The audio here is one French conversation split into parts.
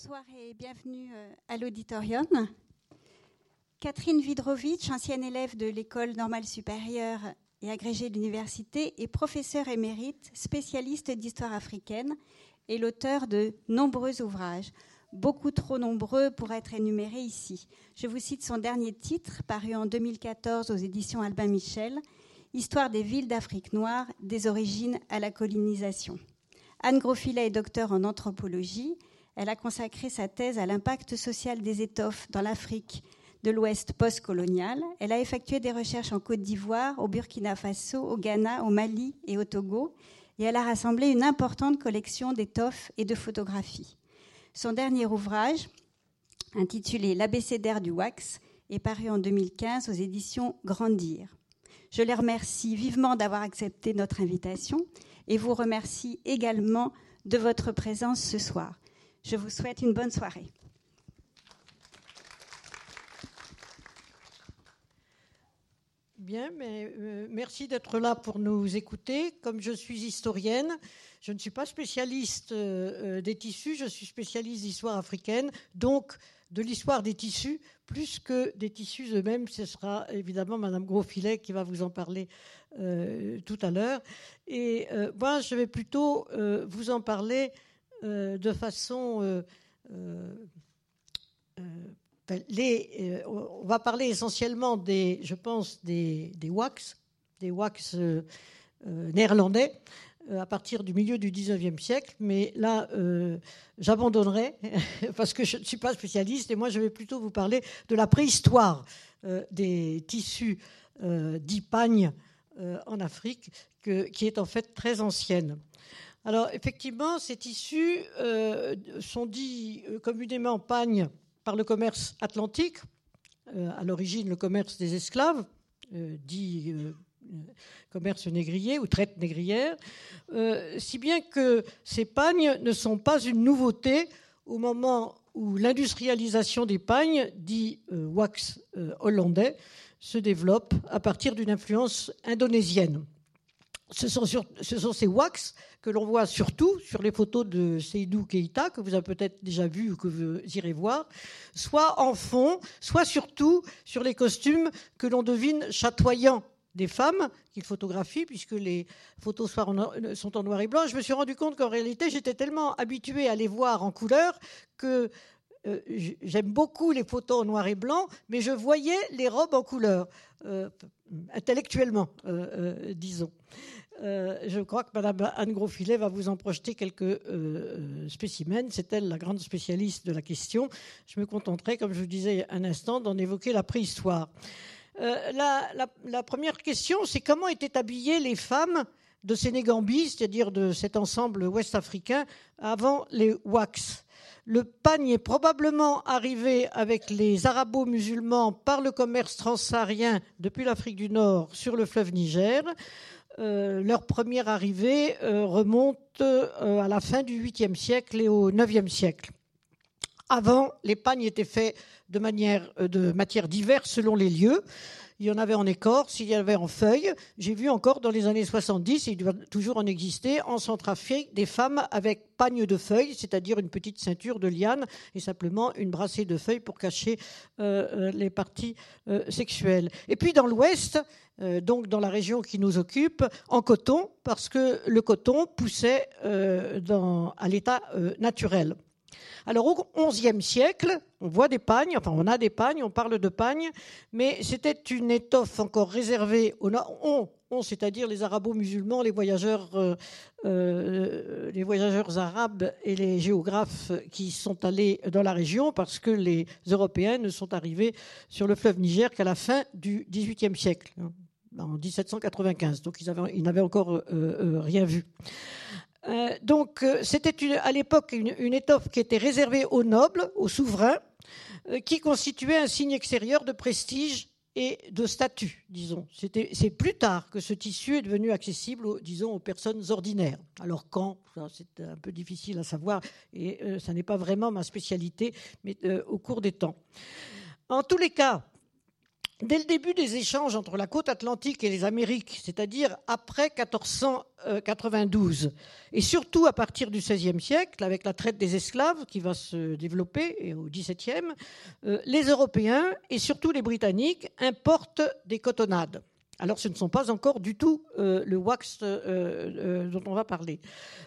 Bonsoir et bienvenue euh, à l'auditorium. Catherine Vidrovitch, ancienne élève de l'école normale supérieure et agrégée de l'université, est professeure émérite, spécialiste d'histoire africaine et l'auteur de nombreux ouvrages, beaucoup trop nombreux pour être énumérés ici. Je vous cite son dernier titre, paru en 2014 aux éditions Albin Michel, Histoire des villes d'Afrique noire, des origines à la colonisation. Anne Grosfilet est docteur en anthropologie elle a consacré sa thèse à l'impact social des étoffes dans l'Afrique de l'Ouest post-colonial. Elle a effectué des recherches en Côte d'Ivoire, au Burkina Faso, au Ghana, au Mali et au Togo, et elle a rassemblé une importante collection d'étoffes et de photographies. Son dernier ouvrage, intitulé L'abécédaire du wax, est paru en 2015 aux éditions Grandir. Je les remercie vivement d'avoir accepté notre invitation et vous remercie également de votre présence ce soir. Je vous souhaite une bonne soirée. Bien, mais euh, merci d'être là pour nous écouter. Comme je suis historienne, je ne suis pas spécialiste euh, euh, des tissus, je suis spécialiste d'histoire africaine, donc de l'histoire des tissus, plus que des tissus eux-mêmes. Ce sera évidemment Madame Grosfilet qui va vous en parler tout à l'heure. Et moi, je vais plutôt vous en parler euh, de façon... Euh, euh, les, on va parler essentiellement des, je pense, des, des wax, des wax néerlandais à partir du milieu du 19e siècle, mais là, j'abandonnerai parce que je ne suis pas spécialiste et moi, je vais plutôt vous parler de la préhistoire des tissus dits pagnes en Afrique, qui est en fait très ancienne. Alors effectivement, ces tissus euh, sont dits euh, communément pagnes par le commerce atlantique, euh, à l'origine le commerce des esclaves, dit commerce négrier ou traite négrière, si bien que ces pagnes ne sont pas une nouveauté au moment où l'industrialisation des pagnes, dit wax hollandais, se développe à partir d'une influence indonésienne. Ce sont, ce sont, ces wax que l'on voit surtout sur les photos de Seydou Keïta, que vous avez peut-être déjà vu ou que vous irez voir, soit en fond, soit surtout sur les costumes que l'on devine chatoyants des femmes qu'il photographie, puisque les photos sont en noir et blanc. Je me suis rendu compte qu'en réalité, j'étais tellement habituée à les voir en couleur que euh, j'aime beaucoup les photos en noir et blanc, mais je voyais les robes en couleur, euh, intellectuellement, euh, disons. Je crois que Mme Anne Grosfilet va vous en projeter quelques spécimens. C'est elle la grande spécialiste de la question. Je me contenterai, comme je vous disais un instant, d'en évoquer la préhistoire. La, première question, c'est comment étaient habillées les femmes de Sénégambie, c'est-à-dire de cet ensemble ouest-africain, avant les wax. Le pagne est probablement arrivé avec les arabo-musulmans par le commerce transsaharien depuis l'Afrique du Nord sur le fleuve Niger. Euh, leur première arrivée euh, remonte euh, à la fin du 8e siècle et au 9e siècle. Avant, les pagnes étaient faits de, manière, de matières diverses selon les lieux. Il y en avait en écorce, il y en avait en feuilles. J'ai vu encore dans les années 70, et il doit toujours en exister, en Centrafrique, des femmes avec pagne de feuilles, c'est-à-dire une petite ceinture de liane et simplement une brassée de feuilles pour cacher les parties sexuelles. Et puis dans l'Ouest, euh, donc dans la région qui nous occupe, en coton, parce que le coton poussait euh, à l'état euh, naturel. Alors au XIe siècle, on voit des pagnes, enfin on a des pagnes, on parle de pagnes, mais c'était une étoffe encore réservée aux on, on c'est-à-dire les arabo-musulmans, les voyageurs, les voyageurs arabes et les géographes qui sont allés dans la région, parce que les Européens ne sont arrivés sur le fleuve Niger qu'à la fin du XVIIIe siècle en 1795, donc ils, n'avaient encore euh, euh, rien vu. Euh, donc c'était à l'époque une, étoffe qui était réservée aux nobles, aux souverains, qui constituait un signe extérieur de prestige et de statut, disons. C'est plus tard que ce tissu est devenu accessible, aux, disons, aux personnes ordinaires. Alors quand, c'est un peu difficile à savoir, et ça n'est pas vraiment ma spécialité, mais au cours des temps. En tous les cas, dès le début des échanges entre la côte atlantique et les Amériques, c'est-à-dire après 1492, et surtout à partir du XVIe siècle, avec la traite des esclaves qui va se développer au XVIIe, euh, les Européens et surtout les Britanniques importent des cotonnades. Alors ce ne sont pas encore du tout euh, le wax euh, dont on va parler.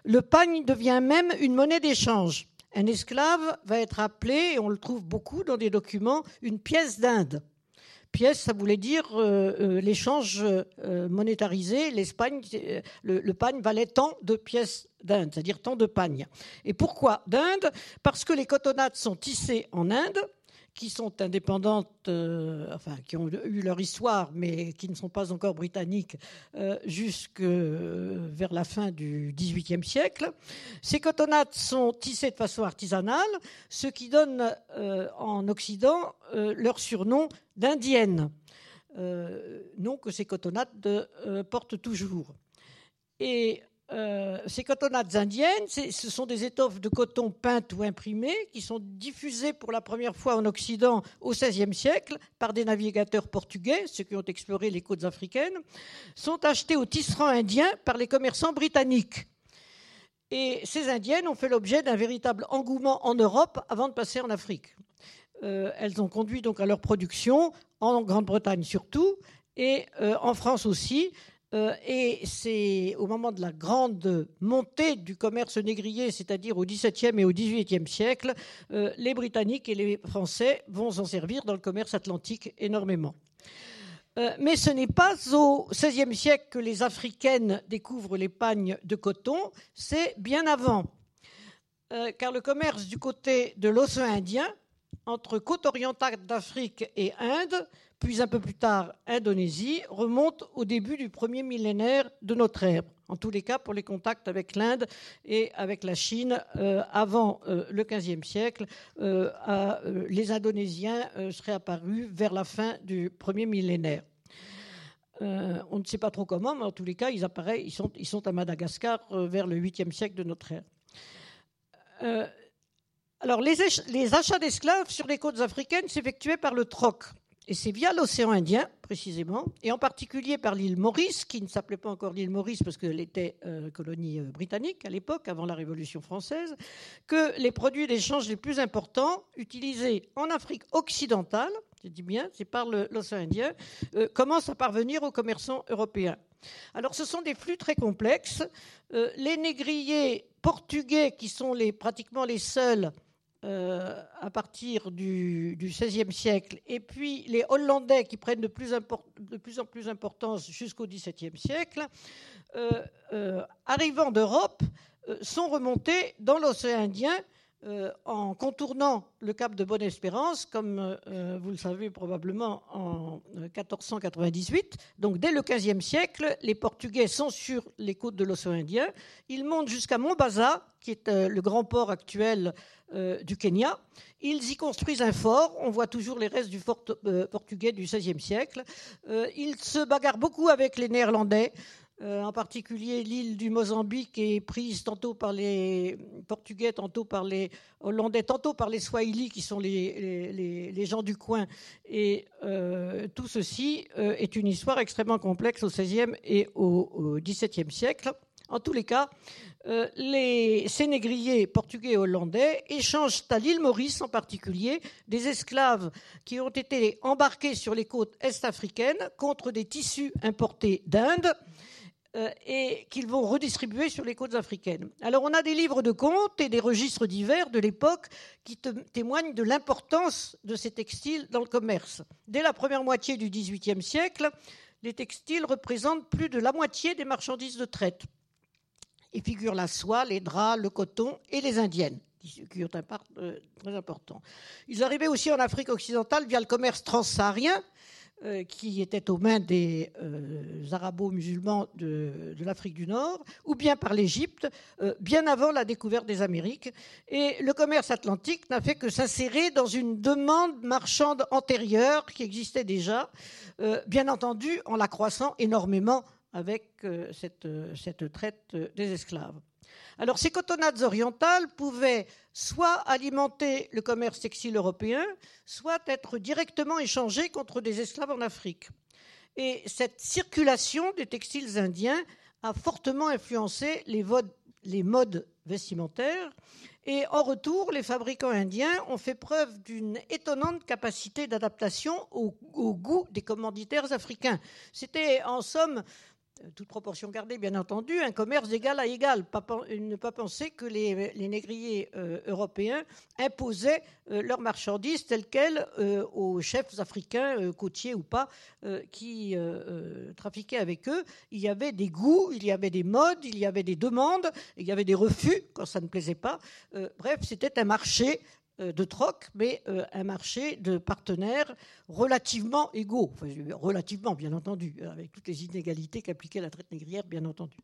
Le pagne devient même une monnaie d'échange. Un esclave va être appelé, et on le trouve beaucoup dans des documents, une pièce d'Inde. Pièce, ça voulait dire euh, euh, l'échange euh, monétarisé. L'Espagne, le, pagne valait tant de pièces d'Inde, c'est-à-dire tant de pagnes. Et pourquoi d'Inde? Parce que les cotonnades sont tissées en Inde qui sont indépendantes, euh, enfin qui ont eu leur histoire, mais qui ne sont pas encore britanniques euh, jusque euh, vers la fin du XVIIIe siècle. Ces cotonnades sont tissées de façon artisanale, ce qui donne en Occident leur surnom d'indienne, nom que ces cotonnades portent toujours. Et euh, ces cotonnades indiennes, ce sont des étoffes de coton peintes ou imprimées qui sont diffusées pour la première fois en Occident au XVIe siècle par des navigateurs portugais, ceux qui ont exploré les côtes africaines, sont achetées au tisserand indien par les commerçants britanniques. Et ces indiennes ont fait l'objet d'un véritable engouement en Europe avant de passer en Afrique. Euh, elles ont conduit donc à leur production en Grande-Bretagne surtout et euh, en France aussi, euh, et c'est au moment de la grande montée du commerce négrier, c'est-à-dire au XVIIe et au XVIIIe siècle, euh, les Britanniques et les Français vont s'en servir dans le commerce atlantique énormément. Euh, mais ce n'est pas au XVIe siècle que les Africaines découvrent les pagnes de coton, c'est bien avant. car le commerce du côté de l'océan Indien, entre côte orientale d'Afrique et Inde, puis un peu plus tard Indonésie, remonte au début du premier millénaire de notre ère. En tous les cas, pour les contacts avec l'Inde et avec la Chine euh, avant euh, le XVe siècle, euh, les Indonésiens seraient apparus vers la fin du premier millénaire. on ne sait pas trop comment, mais en tous les cas, ils apparaissent, ils sont, à Madagascar vers le 8e siècle de notre ère. alors, les achats d'esclaves sur les côtes africaines s'effectuaient par le troc. Et c'est via l'océan Indien, précisément, et en particulier par l'île Maurice, qui ne s'appelait pas encore l'île Maurice parce qu'elle était euh, colonie euh, britannique à l'époque, avant la Révolution française, que les produits d'échange les plus importants, utilisés en Afrique occidentale, je dis bien, c'est par l'océan Indien, euh, commencent à parvenir aux commerçants européens. Alors ce sont des flux très complexes. les négriers portugais, qui sont pratiquement les seuls euh, à partir du, XVIe siècle, et puis les Hollandais qui prennent de plus, en plus d'importance jusqu'au XVIIe siècle, euh, euh, arrivant d'Europe, sont remontés dans l'océan Indien en contournant le cap de Bonne-Espérance, comme vous le savez probablement en 1498. Donc dès le XVe siècle, les Portugais sont sur les côtes de l'océan Indien. Ils montent jusqu'à Mombasa, qui est le grand port actuel euh, du Kenya. Ils y construisent un fort. On voit toujours les restes du fort euh, portugais du XVIe siècle. Euh, ils se bagarrent beaucoup avec les Néerlandais. En particulier, l'île du Mozambique est prise tantôt par les Portugais, tantôt par les Hollandais, tantôt par les Swahili, qui sont les, gens du coin. Et tout ceci est une histoire extrêmement complexe au XVIe et au XVIIe siècle. En tous les cas, euh, les sénégriers portugais et hollandais échangent à l'île Maurice en particulier des esclaves qui ont été embarqués sur les côtes est-africaines contre des tissus importés d'Inde euh, et qu'ils vont redistribuer sur les côtes africaines. Alors on a des livres de contes et des registres divers de l'époque qui témoignent de l'importance de ces textiles dans le commerce. Dès la première moitié du XVIIIe siècle, les textiles représentent plus de la moitié des marchandises de traite et figurent la soie, les draps, le coton et les indiennes, qui ont un part euh, très important. Ils arrivaient aussi en Afrique occidentale via le commerce transsaharien, euh, qui était aux mains des euh, arabo-musulmans de, l'Afrique du Nord, ou bien par l'Égypte, bien avant la découverte des Amériques. Et le commerce atlantique n'a fait que s'insérer dans une demande marchande antérieure qui existait déjà, bien entendu en la croissant énormément avec euh, cette, traite des esclaves. Alors ces cotonnades orientales pouvaient soit alimenter le commerce textile européen, soit être directement échangées contre des esclaves en Afrique. Et cette circulation des textiles indiens a fortement influencé les, modes vestimentaires. Et en retour, les fabricants indiens ont fait preuve d'une étonnante capacité d'adaptation au, goût des commanditaires africains. C'était en somme toute proportion gardée, bien entendu, un commerce d'égal à égal. ne pas penser que les, négriers euh, européens imposaient euh, leurs marchandises telles quelles aux chefs africains, côtiers ou pas, qui trafiquaient avec eux. Il y avait des goûts, il y avait des modes, il y avait des demandes, il y avait des refus quand ça ne plaisait pas. bref, c'était un marché euh, de troc, mais euh, un marché de partenaires relativement égaux, relativement bien entendu, avec toutes les inégalités qu'appliquait la traite négrière, bien entendu.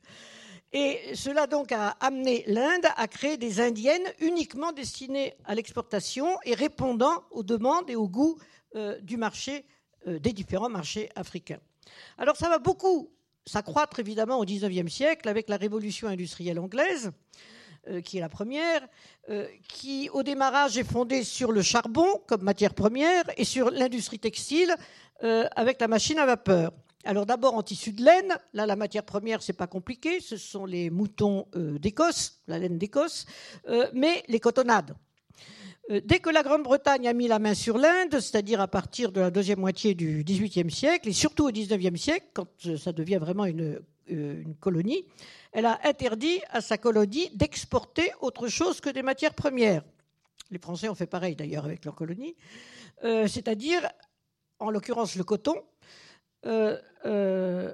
Et cela donc a amené l'Inde à créer des indiennes uniquement destinées à l'exportation et répondant aux demandes et aux goûts euh, du marché, des différents marchés africains. Alors ça va beaucoup s'accroître évidemment au XIXe siècle avec la révolution industrielle anglaise. Euh, qui est la première, euh, qui au démarrage est fondée sur le charbon comme matière première et sur l'industrie textile euh, avec la machine à vapeur. Alors d'abord en tissu de laine, là la matière première c'est pas compliqué, ce sont les moutons d'Écosse, la laine d'Écosse, mais les cotonnades. Dès que la Grande-Bretagne a mis la main sur l'Inde, c'est-à-dire à partir de la deuxième moitié du XVIIIe siècle, et surtout au XIXe siècle, quand ça devient vraiment une, une colonie, elle a interdit à sa colonie d'exporter autre chose que des matières premières. Les Français ont fait pareil d'ailleurs avec leur colonie, euh, c'est-à-dire, en l'occurrence, le coton. Euh, euh,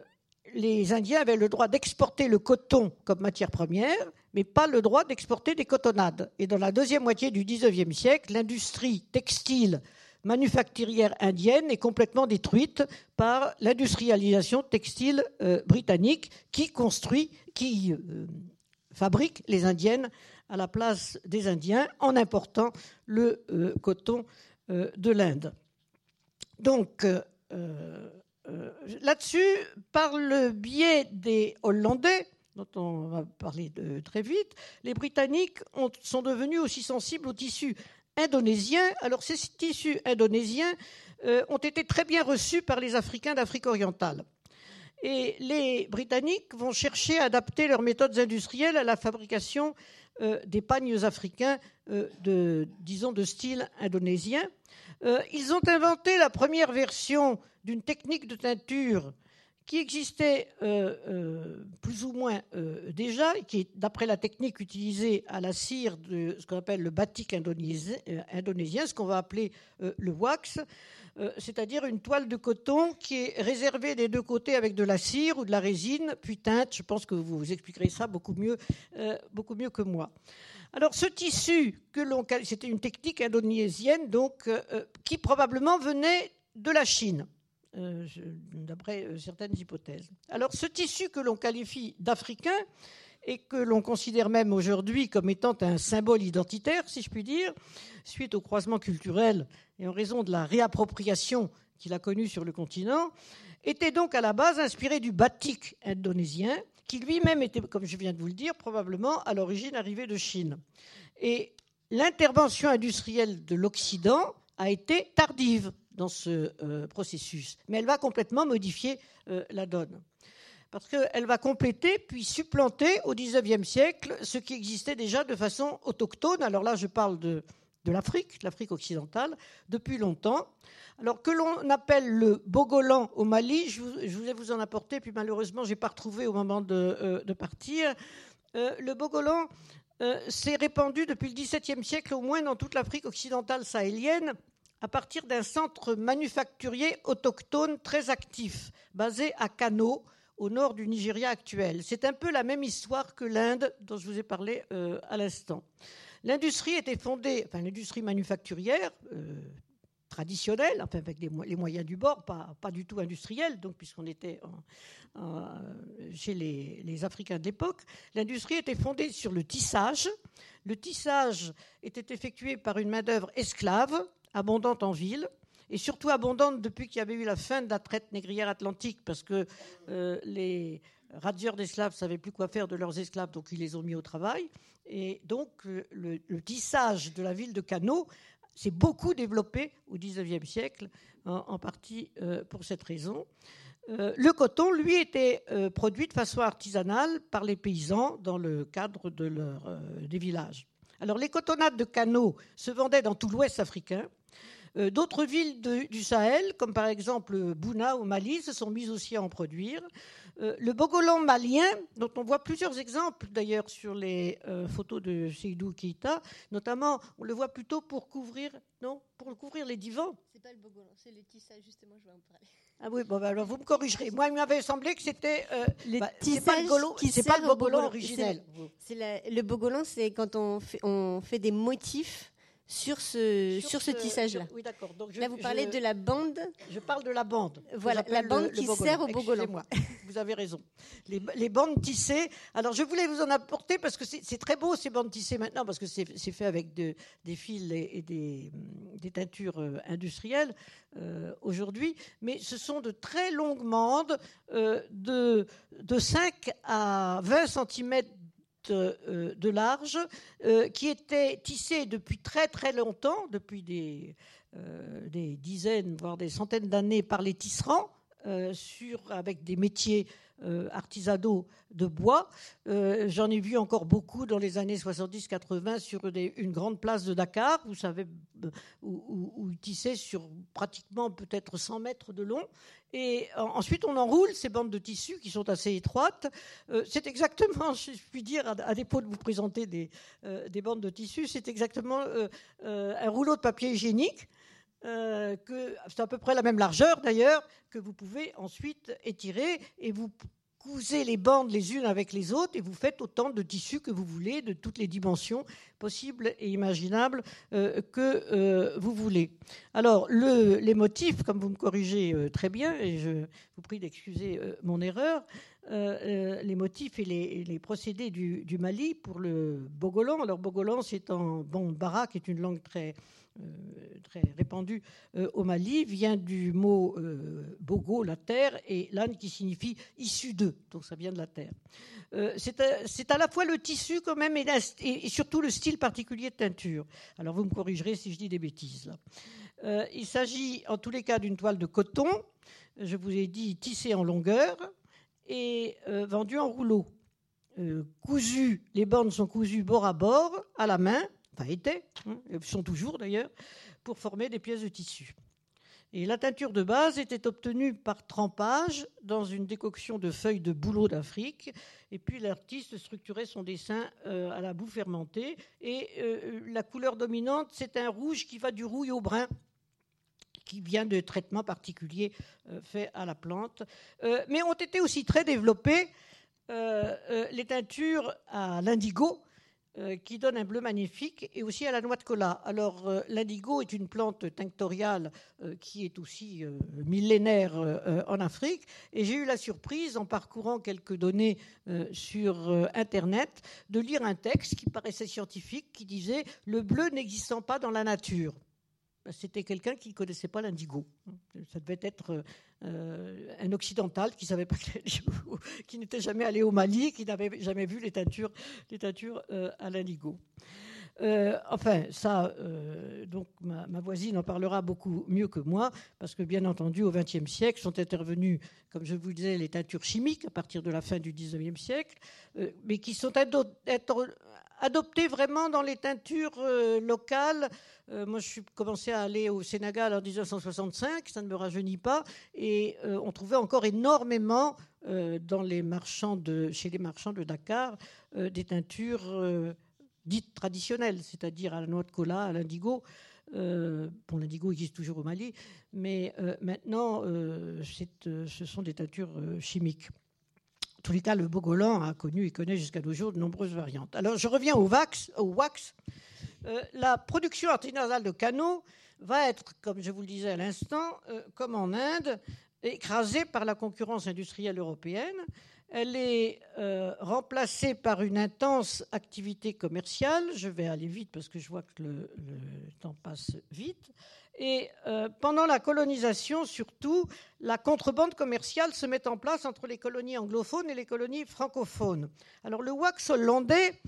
les Indiens avaient le droit d'exporter le coton comme matière première, mais pas le droit d'exporter des cotonnades. Et dans la deuxième moitié du XIXe siècle, l'industrie textile manufacturière indienne est complètement détruite par l'industrialisation textile euh, britannique qui construit, qui euh, fabrique les indiennes à la place des Indiens en important le euh, coton de l'Inde. Donc, là-dessus, par le biais des Hollandais, dont on va parler très vite, les Britanniques sont devenus aussi sensibles au tissu indonésiens. Alors ces tissus indonésiens euh, ont été très bien reçus par les Africains d'Afrique orientale. Et les Britanniques vont chercher à adapter leurs méthodes industrielles à la fabrication euh, des pagnes africains euh, disons, de style indonésien. ils ont inventé la première version d'une technique de teinture qui existait euh, euh, plus ou moins euh, déjà, qui est d'après la technique utilisée à la cire de ce qu'on appelle le batik indonésien, indonésien ce qu'on va appeler le wax, c'est-à-dire une toile de coton qui est réservée des deux côtés avec de la cire ou de la résine, puis teinte. Je pense que vous vous expliquerez ça beaucoup mieux, beaucoup mieux que moi. Alors ce tissu que l'on c'était une technique indonésienne donc qui probablement venait de la Chine. Euh, d'après euh, certaines hypothèses. Alors ce tissu que l'on qualifie d'africain et que l'on considère même aujourd'hui comme étant un symbole identitaire, si je puis dire, suite au croisement culturel et en raison de la réappropriation qu'il a connue sur le continent, était donc à la base inspiré du batik indonésien, qui lui-même était, comme je viens de vous le dire, probablement à l'origine arrivé de Chine. Et l'intervention industrielle de l'Occident a été tardive dans ce euh, processus, mais elle va complètement modifier euh, la donne. Parce qu'elle va compléter puis supplanter au XIXe siècle ce qui existait déjà de façon autochtone. Alors là, je parle de, de l'Afrique, l'Afrique occidentale, depuis longtemps. Alors que l'on appelle le bogolan au Mali, je, voulais vous en apporter, puis malheureusement, je n'ai pas retrouvé au moment de, euh, de partir. le bogolan s'est répandu depuis le XVIIe siècle, au moins dans toute l'Afrique occidentale sahélienne, à partir d'un centre manufacturier autochtone très actif, basé à Kano, au nord du Nigeria actuel. C'est un peu la même histoire que l'Inde dont je vous ai parlé euh, à l'instant. L'industrie était fondée, enfin l'industrie manufacturière euh, traditionnelle, enfin avec les moyens du bord, pas, du tout industrielle, donc puisqu'on était chez les, les, Africains de l'époque, l'industrie était fondée sur le tissage. Le tissage était effectué par une main-d'œuvre esclave abondante en ville, et surtout abondante depuis qu'il y avait eu la fin de la traite négrière atlantique, parce que euh, les, radieurs d'esclaves ne savaient plus quoi faire de leurs esclaves, donc ils les ont mis au travail. Et donc le, tissage de la ville de Cano s'est beaucoup développé au XIXe siècle, en, partie pour cette raison. le coton, lui, était produit de façon artisanale par les paysans dans le cadre des villages. Alors les cotonnades de Cano se vendaient dans tout l'ouest africain. Euh, d'autres villes du Sahel, comme par exemple Bouna au Mali, se sont mises aussi à en produire. Euh, le bogolan malien, dont on voit plusieurs exemples d'ailleurs sur les euh, photos de Seydou Keita, notamment, on le voit plutôt pour couvrir, non, pour couvrir les divans. C'est pas le bogolan, c'est le tissage justement. Je vais en parler. Ah oui, bon, bah, alors vous me corrigerez. Moi, il m'avait semblé que c'était. Euh, les bah, c'est pas le, pas le bogolan originel. C'est le bogolan, c'est quand on fait, on fait des motifs sur ce, sur, ce, tissage-là. Oui, d'accord. Là, vous parlez de la bande. Je parle de la bande. Voilà, la bande qui sert au bogolan. vous avez raison. Les, bandes tissées. Alors, je voulais vous en apporter parce que c'est très beau ces bandes tissées maintenant, parce que c'est fait avec des fils et, des, teintures euh, industrielles euh, aujourd'hui. Mais ce sont de très longues bandes euh, de, de 5 à 20 cm de large euh, qui était tissé depuis très très longtemps, depuis des, euh, dizaines, voire des centaines d'années par les tisserands, avec des métiers euh, artisanaux de bois. Euh, j'en ai vu encore beaucoup dans les années 70-80 sur une grande place de Dakar où, savez, euh, où, ils tissaient sur pratiquement peut-être 100 mètres de long. Et ensuite, on enroule ces bandes de tissu qui sont assez étroites. c'est exactement, je puis dire, à, défaut de vous présenter des, des bandes de tissu, c'est exactement un rouleau de papier hygiénique. Que c'est à peu près la même largeur d'ailleurs, que vous pouvez ensuite étirer et vous cousez les bandes les unes avec les autres et vous faites autant de tissus que vous voulez, de toutes les dimensions possibles et imaginables euh, que euh, vous voulez. Alors, les motifs, comme vous me corrigez euh, très bien, et je vous prie d'excuser mon erreur, les motifs et les, procédés du, Mali pour le bogolan. Alors, bogolan, c'est en bon, qui est une langue très euh, très répandu euh, au Mali vient du mot euh, bogo, la terre, et l'âne qui signifie issu d'eux, donc ça vient de la terre. c'est à, la fois le tissu quand même et, surtout le style particulier de teinture. Alors vous me corrigerez si je dis des bêtises. il s'agit en tous les cas d'une toile de coton, je vous ai dit tissée en longueur et vendue en rouleau. cousu, les bandes sont cousues bord à bord, à la main, enfin étaient, hein, sont toujours d'ailleurs, pour former des pièces de tissu. Et la teinture de base était obtenue par trempage dans une décoction de feuilles de bouleau d'Afrique. Et puis l'artiste structurait son dessin euh, à la boue fermentée. Et euh, la couleur dominante, c'est un rouge qui va du rouille au brun qui vient de traitements particuliers euh, faits à la plante. mais ont été aussi très développées les teintures à l'indigo, euh, qui donne un bleu magnifique, et aussi à la noix de cola. Alors, euh, l'indigo est une plante tinctoriale euh, qui est aussi millénaire en Afrique, et j'ai eu la surprise, en parcourant quelques données sur Internet, de lire un texte qui paraissait scientifique, qui disait « le bleu n'existant pas dans la nature ». Bah, c'était quelqu'un qui ne connaissait pas l'indigo. Ça devait être euh, un occidental qui savait pas qui n'était jamais allé au Mali, qui n'avait jamais vu les teintures, les teintures euh, à l'indigo. Euh, enfin, ça, donc ma, voisine en parlera beaucoup mieux que moi, parce que bien entendu, au XXe siècle sont intervenues, comme je vous disais, les teintures chimiques à partir de la fin du XIXe siècle, mais qui sont adoptées vraiment dans les teintures locales euh, moi, je suis commencé à aller au Sénégal en 1965, ça ne me rajeunit pas, et euh, on trouvait encore énormément euh, dans les marchands chez les marchands de Dakar des teintures dites traditionnelles, c'est-à-dire à la noix de cola, à l'indigo. bon, l'indigo existe toujours au Mali, mais maintenant, ce sont des teintures chimiques. Tous les le Bogolan a connu et connaît jusqu'à nos jours de nombreuses variantes. Alors, je reviens au. Au wax. Euh, la production artisanale de canaux va être, comme je vous le disais à l'instant, euh, comme en Inde, écrasée par la concurrence industrielle européenne. Elle est euh, remplacée par une intense activité commerciale. Je vais aller vite parce que je vois que le, temps passe vite. Et euh, pendant la colonisation, surtout, la contrebande commerciale se met en place entre les colonies anglophones et les colonies francophones. Alors le wax hollandais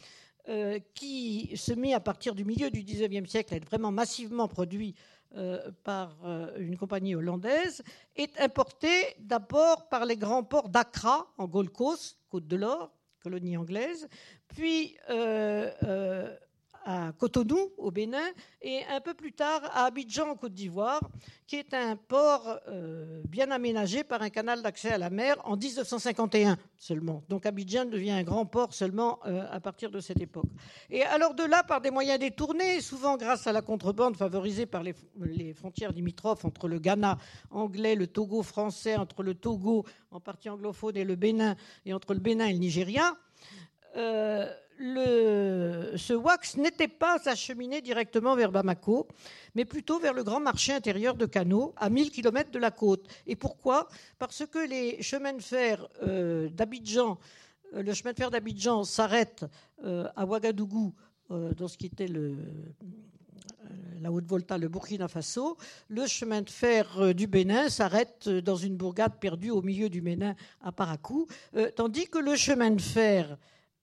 euh, qui se mit à partir du milieu du XIXe siècle à être vraiment massivement produit euh, par une compagnie hollandaise, est importé d'abord par les grands ports d'Accra, en Gold Coast, Côte de l'Or, colonie anglaise, puis à Cotonou, au Bénin, et un peu plus tard à Abidjan, en Côte d'Ivoire, qui est un port euh, bien aménagé par un canal d'accès à la mer en 1951 seulement. Donc Abidjan devient un grand port seulement euh, à partir de cette époque. Et alors de là, par des moyens détournés, souvent grâce à la contrebande favorisée par les, frontières limitrophes entre le Ghana anglais, le Togo français, entre le Togo en partie anglophone et le Bénin, et entre le Bénin et le Nigeria, euh, ce wax n'était pas acheminé directement vers Bamako, mais plutôt vers le grand marché intérieur de Kano, à 1000 km de la côte. Et pourquoi? Parce que les chemins de fer euh, d'Abidjan, euh, le chemin de fer d'Abidjan s'arrête à Ouagadougou, dans ce qui était la Haute-Volta, le Burkina Faso, le chemin de fer du Bénin s'arrête dans une bourgade perdue au milieu du Bénin à Parakou, tandis que le chemin de fer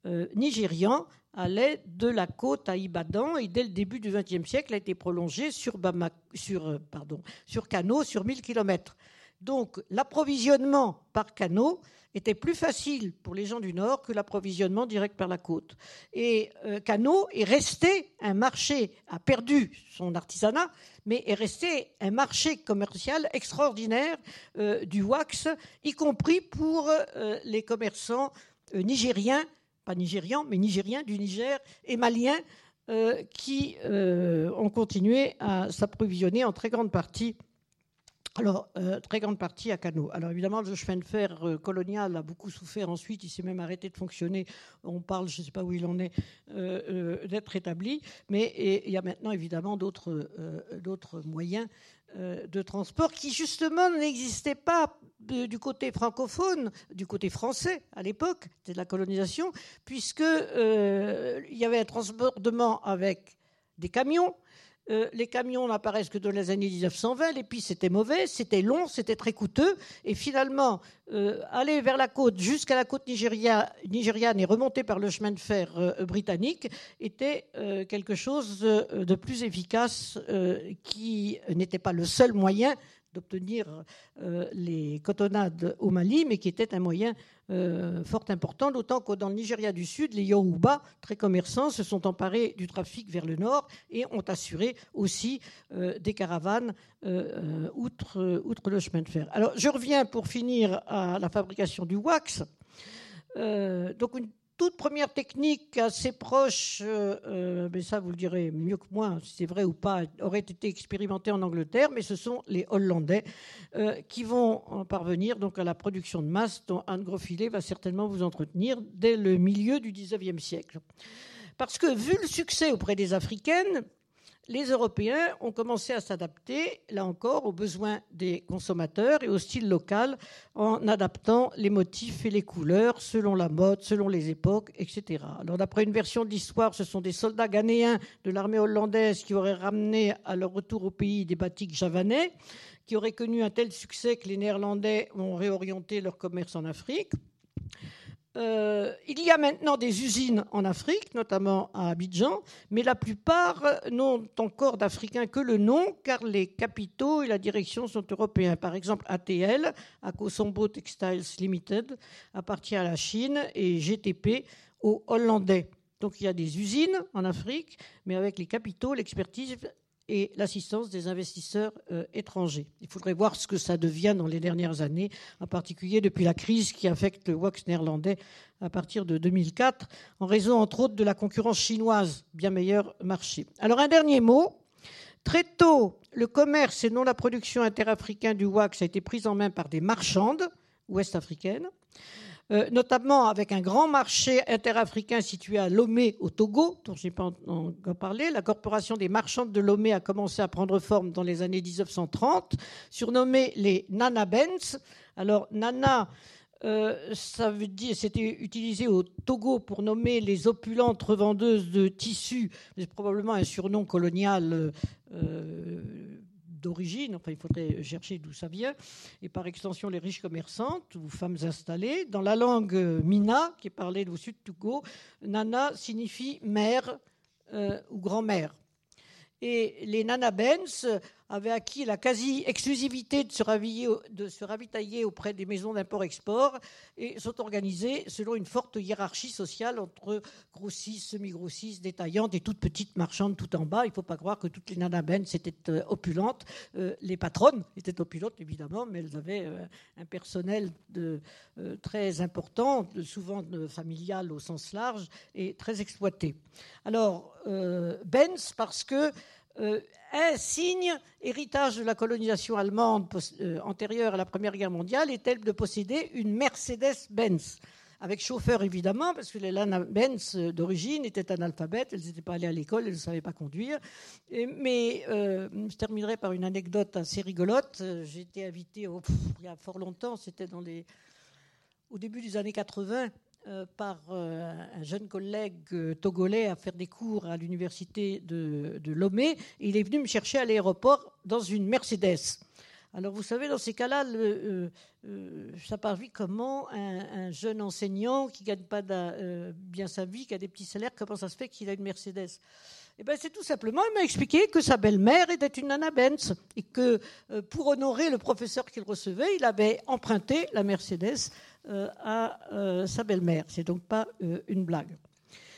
euh, nigérian allait de la côte à Ibadan et dès le début du XXe siècle a été prolongé sur, euh, pardon, sur canot sur 1000 km. Donc l'approvisionnement par canot était plus facile pour les gens du Nord que l'approvisionnement direct par la côte. Et euh, Canot est resté un marché, a perdu son artisanat, mais est resté un marché commercial extraordinaire du wax, y compris pour les commerçants nigériens pas nigérians, mais nigériens du Niger et maliens euh, qui euh, ont continué à s'approvisionner en très grande partie. Alors, euh, très grande partie à Cano. Alors, évidemment, le chemin de fer colonial a beaucoup souffert ensuite. Il s'est même arrêté de fonctionner. On parle, je ne sais pas où il en est, d'être établi. Mais il y a maintenant, évidemment, d'autres moyens euh, de transport qui justement n'existait pas du côté francophone, du côté français à l'époque de la colonisation, puisque euh, il y avait un transportement avec des camions euh, les camions n'apparaissent que dans les années 1920, les pistes étaient mauvaises, c'était long, c'était très coûteux, et finalement, euh, aller vers la côte jusqu'à la côte nigériane et remonter par le chemin de fer euh, britannique était quelque chose de plus efficace qui n'était pas le seul moyen d'obtenir euh, les cotonnades au Mali, mais qui était un moyen euh, fort important, d'autant que dans le Nigeria du Sud, les Yoruba, très commerçants, se sont emparés du trafic vers le nord et ont assuré aussi euh, des caravanes outre, outre le chemin de fer. Alors, je reviens pour finir à la fabrication du wax. donc, une toute première technique assez proche, euh, euh, mais ça vous le direz mieux que moi, si c'est vrai ou pas, aurait été expérimentée en Angleterre, mais ce sont les Hollandais euh, qui vont en parvenir donc à la production de masse dont Anne Groffilet va certainement vous entretenir dès le milieu du XIXe siècle. Parce que vu le succès auprès des Africaines, les Européens ont commencé à s'adapter, là encore, aux besoins des consommateurs et au style local en adaptant les motifs et les couleurs selon la mode, selon les époques, etc. Alors, d'après une version de l'histoire, ce sont des soldats ghanéens de l'armée hollandaise qui auraient ramené à leur retour au pays des batiks javanais, qui auraient connu un tel succès que les Néerlandais ont réorienté leur commerce en Afrique. Euh, il y a maintenant des usines en Afrique, notamment à Abidjan, mais la plupart n'ont encore d'Africains que le nom, car les capitaux et la direction sont européens. Par exemple, ATL, Akosombo Textiles Limited, appartient à la Chine et GTP aux Hollandais. Donc il y a des usines en Afrique, mais avec les capitaux, l'expertise et l'assistance des investisseurs euh, étrangers. Il faudrait voir ce que ça devient dans les dernières années, en particulier depuis la crise qui affecte le wax néerlandais à partir de 2004, en raison entre autres de la concurrence chinoise, bien meilleur marché. Alors un dernier mot. Très tôt, le commerce et non la production interafricaine du wax a été prise en main par des marchandes ouest-africaines. Euh, notamment avec un grand marché interafricain situé à Lomé, au Togo, dont je n'ai pas encore parlé. La corporation des marchandes de Lomé a commencé à prendre forme dans les années 1930, surnommée les Nana Benz. Alors, Nana, Euh, c'était utilisé au Togo pour nommer les opulentes revendeuses de tissus. C'est probablement un surnom colonial euh, d'origine. Enfin, il faudrait chercher d'où ça vient. Et par extension, les riches commerçantes ou femmes installées. Dans la langue Mina, qui est parlée au sud Togo, Nana signifie mère euh, ou grand-mère. Et les Nanabens avaient acquis la quasi-exclusivité de, se ravitailler auprès des maisons d'import-export et sont organisés selon une forte hiérarchie sociale entre grossistes, semi-grossistes, détaillantes et toutes petites marchandes tout en bas. Il ne faut pas croire que toutes les nanabens étaient euh, opulentes. Euh, les patronnes étaient opulentes, évidemment, mais elles avaient euh, un personnel très important, souvent familial au sens large, et très exploité. Alors, Benz, parce que euh, un signe, héritage de la colonisation allemande euh, antérieure à la Première Guerre mondiale, est-elle de posséder une Mercedes-Benz? Avec chauffeur évidemment, parce que les Lana Benz euh, d'origine étaient analphabètes, elles n'étaient pas allées à l'école, elles ne savaient pas conduire. mais je terminerai par une anecdote assez rigolote. J'ai été invité il y a fort longtemps, c'était dans les, au début des années 80, euh, par euh, un jeune collègue euh, togolais à faire des cours à l'université de, Lomé. il est venu me chercher à l'aéroport dans une Mercedes. Alors vous savez, dans ces cas-là, ça parvient comment un, jeune enseignant qui ne gagne pas bien sa vie, qui a des petits salaires, comment ça se fait qu'il a une Mercedes? Eh ben, c'est tout simplement, il m'a expliqué que sa belle-mère était une Nana Benz et que pour honorer le professeur qu'il recevait, il avait emprunté la Mercedes euh, à euh, sa belle-mère. C'est donc pas euh, une blague.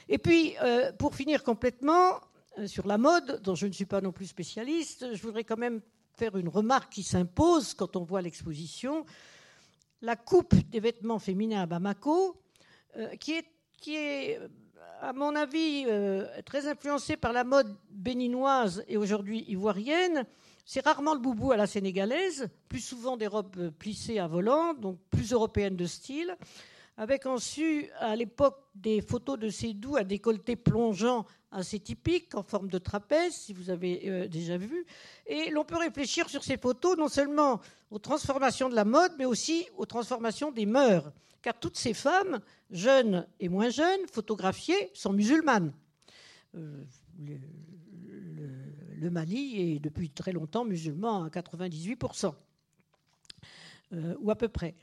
Et puis, pour finir complètement sur la mode, dont je ne suis pas non plus spécialiste, je voudrais quand même faire une remarque qui s'impose quand on voit l'exposition. La coupe des vêtements féminins à Bamako, qui est, qui est à mon avis, très influencée par la mode béninoise et aujourd'hui ivoirienne, c'est rarement le boubou à la sénégalaise, plus souvent des robes plissées à volant, donc plus européennes de style, avec ensuite à l'époque des photos de Sédou à décolleté plongeant assez typiques en forme de trapèze, si vous avez euh, déjà vu. Et l'on peut réfléchir sur ces photos non seulement aux transformations de la mode, mais aussi aux transformations des mœurs. Car toutes ces femmes, jeunes et moins jeunes, photographiées, sont musulmanes. Euh, le Mali est depuis très longtemps musulman à 98%, euh, ou à peu près.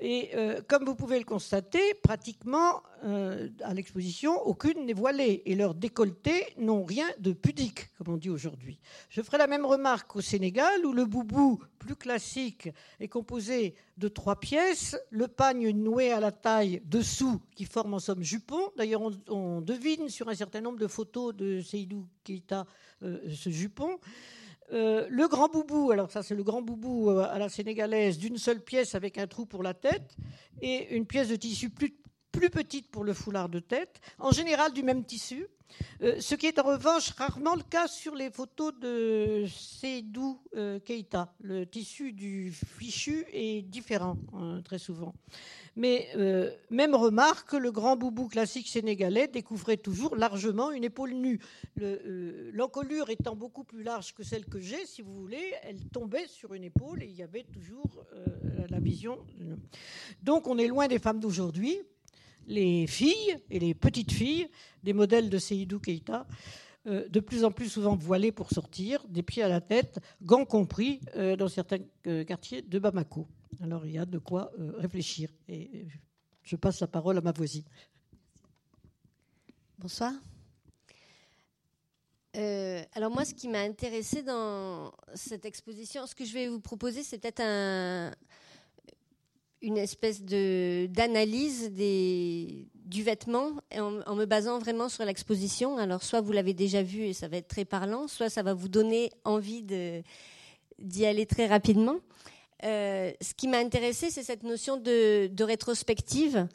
Et euh, comme vous pouvez le constater, pratiquement euh, à l'exposition, aucune n'est voilée et leurs décolletés n'ont rien de pudique, comme on dit aujourd'hui. Je ferai la même remarque au Sénégal, où le boubou plus classique est composé de trois pièces, le pagne noué à la taille dessous, qui forme en somme jupon. D'ailleurs, on, devine sur un certain nombre de photos de Seydou Keita ce jupon. Euh, le grand boubou, alors ça c'est le grand boubou euh, à la sénégalaise, d'une seule pièce avec un trou pour la tête et une pièce de tissu plus, plus petite pour le foulard de tête, en général du même tissu. Euh, ce qui est en revanche rarement le cas sur les photos de Seydou Keita. Le tissu du fichu est différent hein, très souvent. Mais euh, même remarque, le grand boubou classique sénégalais découvrait toujours largement une épaule nue. Euh, l'encolure étant beaucoup plus large que celle que j'ai, si vous voulez, elle tombait sur une épaule et il y avait toujours euh, la vision. Donc on est loin des femmes d'aujourd'hui. Les filles et les petites filles des modèles de Seydou Keita de plus en plus souvent voilées pour sortir, des pieds à la tête, gants compris, dans certains quartiers de Bamako. Alors il y a de quoi euh, réfléchir. Et je passe la parole à ma voisine. Bonsoir. Euh, alors moi, ce qui m'a intéressé dans cette exposition, ce que je vais vous proposer, c'est peut-être un, une espèce de d'analyse du vêtement en, me basant vraiment sur l'exposition. Alors soit vous l'avez déjà vu et ça va être très parlant, soit ça va vous donner envie d'y aller très rapidement. Euh, ce qui m'a intéressé, c'est cette notion de, rétrospective.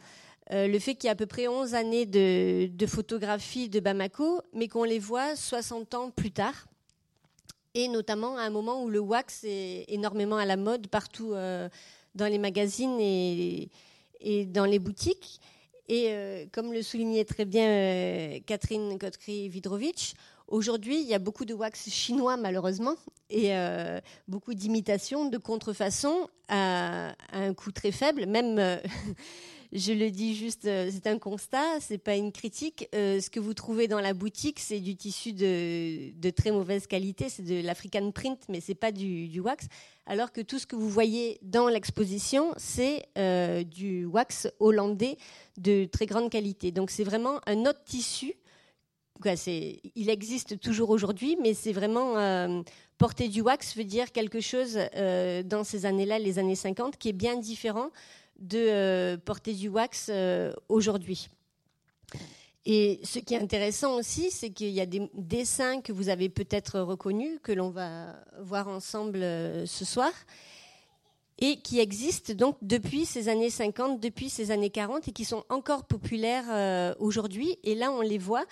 Euh, le fait qu'il y a à peu près 11 années de, photographie de Bamako, mais qu'on les voit 60 ans plus tard. Et notamment à un moment où le wax est énormément à la mode partout euh, dans les magazines et, dans les boutiques. Et comme le soulignait très bien Catherine Kotkri-Vidrovitch, Aujourd'hui, il y a beaucoup de wax chinois, malheureusement, et beaucoup d'imitations, de contrefaçons à, un coût très faible. Même, je le dis juste, c'est un constat, c'est pas une critique. ce que vous trouvez dans la boutique, c'est du tissu de, très mauvaise qualité, c'est de l'African print, mais c'est pas du wax alors que tout ce que vous voyez dans l'exposition, c'est euh, du wax hollandais de très grande qualité. Donc c'est vraiment un autre tissu. il existe toujours aujourd'hui, mais c'est vraiment euh, porter du wax veut dire quelque chose euh, dans ces années-là, les années 50, qui est bien différent de porter du wax aujourd'hui. Et ce qui est intéressant aussi, c'est qu'il y a des dessins que vous avez peut-être reconnus, que l'on va voir ensemble euh, ce soir, et qui existent donc depuis ces années 50, depuis ces années 40, et qui sont encore populaires euh, aujourd'hui. Et là, on les voit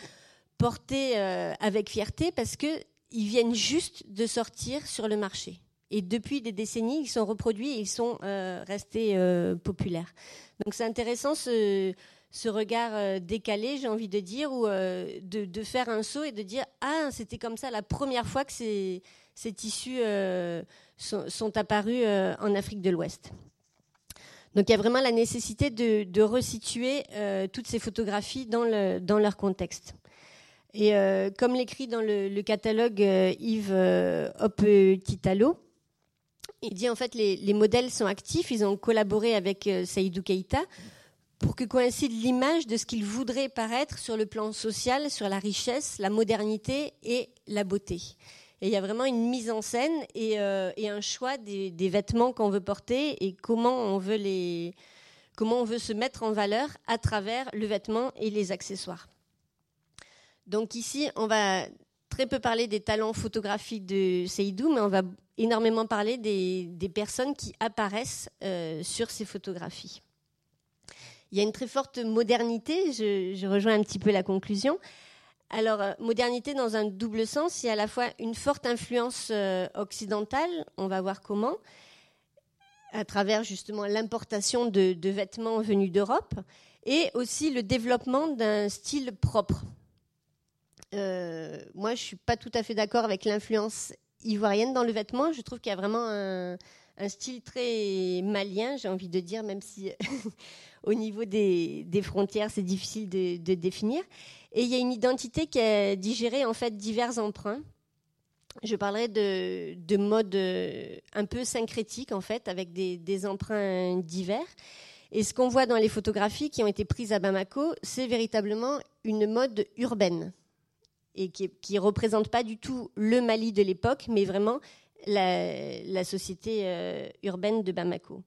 portés euh, avec fierté parce qu'ils viennent juste de sortir sur le marché. Et depuis des décennies, ils sont reproduits et ils sont restés populaires. Donc c'est intéressant ce regard euh, décalé, j'ai envie de dire, ou euh, de, faire un saut et de dire ah c'était comme ça la première fois que ces, tissus euh, sont, apparus en Afrique de l'Ouest. Donc il y a vraiment la nécessité de, resituer toutes ces photographies dans, le, dans leur contexte. Et comme l'écrit dans le, catalogue Yves Opetitalo, il dit en fait les, les modèles sont actifs, ils ont collaboré avec Saïdou Keïta pour que coïncide l'image de ce qu'il voudrait paraître sur le plan social, sur la richesse, la modernité et la beauté. Et il y a vraiment une mise en scène et, euh, un choix des, vêtements qu'on veut porter et comment on veut comment on veut se mettre en valeur à travers le vêtement et les accessoires. Donc ici, on va très peu parler des talents photographiques de Seydou, mais on va énormément parler des, personnes qui apparaissent euh, sur ces photographies il y a une très forte modernité. Je, rejoins un petit peu la conclusion. Alors, euh, modernité dans un double sens, il y a à la fois une forte influence euh, occidentale, on va voir comment, à travers justement l'importation de, vêtements venus d'Europe, et aussi le développement d'un style propre. Moi, je ne suis pas tout à fait d'accord avec l'influence ivoirienne dans le vêtement. Je trouve qu'il y a vraiment un, style très malien, j'ai envie de dire, même si au niveau des, frontières, c'est difficile de, définir. Et il y a une identité qui a digéré en fait divers emprunts. Je parlerai de, de mode euh, un peu syncrétique en fait, avec des, emprunts divers. Et ce qu'on voit dans les photographies qui ont été prises à Bamako, c'est véritablement une mode urbaine et qui ne représente pas du tout le Mali de l'époque, mais vraiment la, société euh, urbaine de Bamako.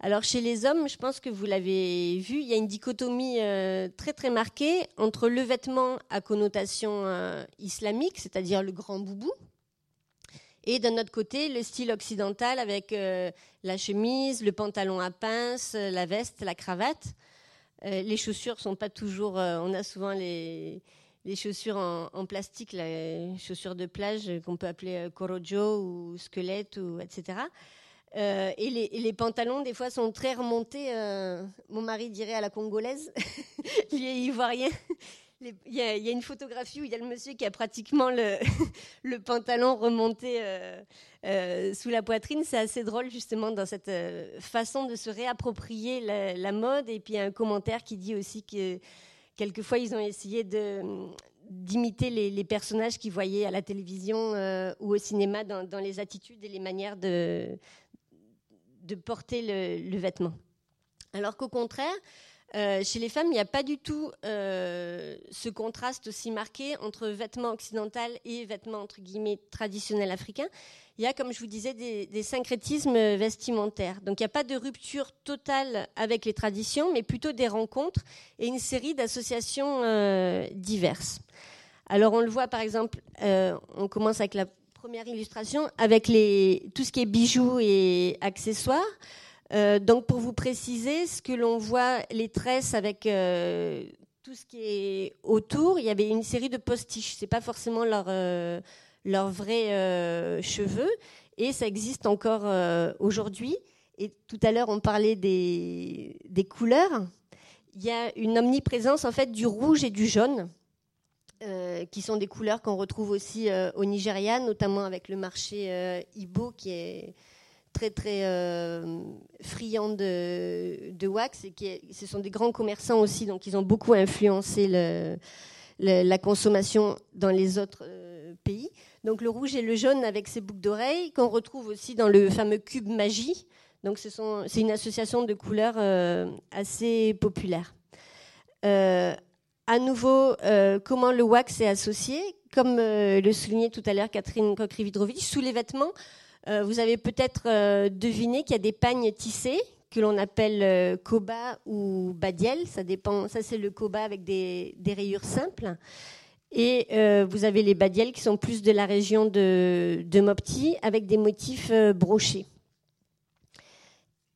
Alors chez les hommes, je pense que vous l'avez vu, il y a une dichotomie euh, très très marquée entre le vêtement à connotation euh, islamique, c'est-à-dire le grand boubou, et d'un autre côté le style occidental avec la chemise, le pantalon à pince, la veste, la cravate. les chaussures sont pas toujours. on a souvent les, chaussures en, plastique, les chaussures de plage qu'on peut appeler korojo ou squelette ou etc. Euh, et, les, pantalons, des fois, sont très remontés. Euh, mon mari dirait à la congolaise. Lui est ivoirien. Il y, a, une photographie où il y a le monsieur qui a pratiquement le, pantalon remonté euh, sous la poitrine. C'est assez drôle, justement, dans cette façon de se réapproprier la, mode. Et puis, il y a un commentaire qui dit aussi que quelquefois, ils ont essayé de d'imiter les, personnages qu'ils voyaient à la télévision ou au cinéma dans, les attitudes et les manières de porter le, vêtement. Alors qu'au contraire, euh, chez les femmes, il n'y a pas du tout euh, ce contraste aussi marqué entre vêtements occidental et vêtements entre guillemets traditionnels africains. Il y a, comme je vous disais, des, syncrétismes vestimentaires. Donc il n'y a pas de rupture totale avec les traditions, mais plutôt des rencontres et une série d'associations euh, diverses. Alors on le voit par exemple, on commence avec la première illustration avec tout ce qui est bijoux et accessoires. Euh, donc pour vous préciser, ce que l'on voit, les tresses avec euh, tout ce qui est autour, il y avait une série de postiches. C'est pas forcément leurs euh, leur vrais cheveux, et ça existe encore aujourd'hui. Et tout à l'heure, on parlait des, des, couleurs. Il y a une omniprésence en fait du rouge et du jaune. qui sont des couleurs qu'on retrouve aussi au Nigeria, notamment avec le marché Ibo qui est très très friand de, wax et qui ce sont des grands commerçants aussi, donc ils ont beaucoup influencé la consommation dans les autres pays. Donc le rouge et le jaune avec ses boucles d'oreilles qu'on retrouve aussi dans le fameux cube magie. Donc c'est une association de couleurs euh, assez populaire. Euh, à nouveau, euh, comment le wax est associé? Comme le soulignait tout à l'heure Catherine Kokrividrovich, sous les vêtements, vous avez peut-être deviné qu'il y a des pagnes tissées que l'on appelle koba ou badiel. Ça dépend. Ça c'est le koba avec des rayures simples. Et euh, vous avez les badiels qui sont plus de la région de, Mopti avec des motifs euh, brochés.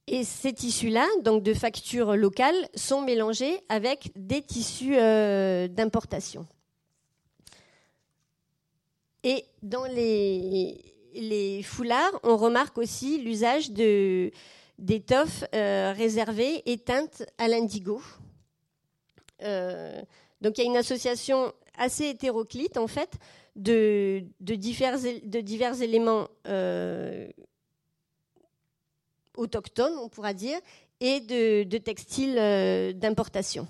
Et ces tissus-là, donc de facture locale, sont mélangés avec des tissus euh, d'importation. Et dans les, les, foulards, on remarque aussi l'usage d'étoffes réservées et teintes à l'indigo. donc il y a une association assez hétéroclite en fait de, divers, de divers éléments euh, autochtones, on pourra dire, et de, textiles euh, d'importation.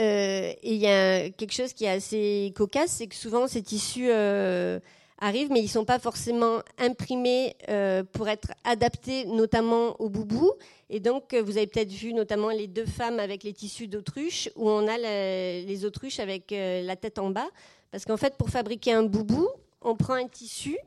Euh, et il y a quelque chose qui est assez cocasse, c'est que souvent ces tissus arrivent, mais ils ne sont pas forcément imprimés pour être adaptés notamment au boubou. Et donc, euh, vous avez peut-être vu notamment les deux femmes avec les tissus d'autruche, où on a les autruches avec euh, la tête en bas. Parce qu'en fait, pour fabriquer un boubou, on prend un tissu,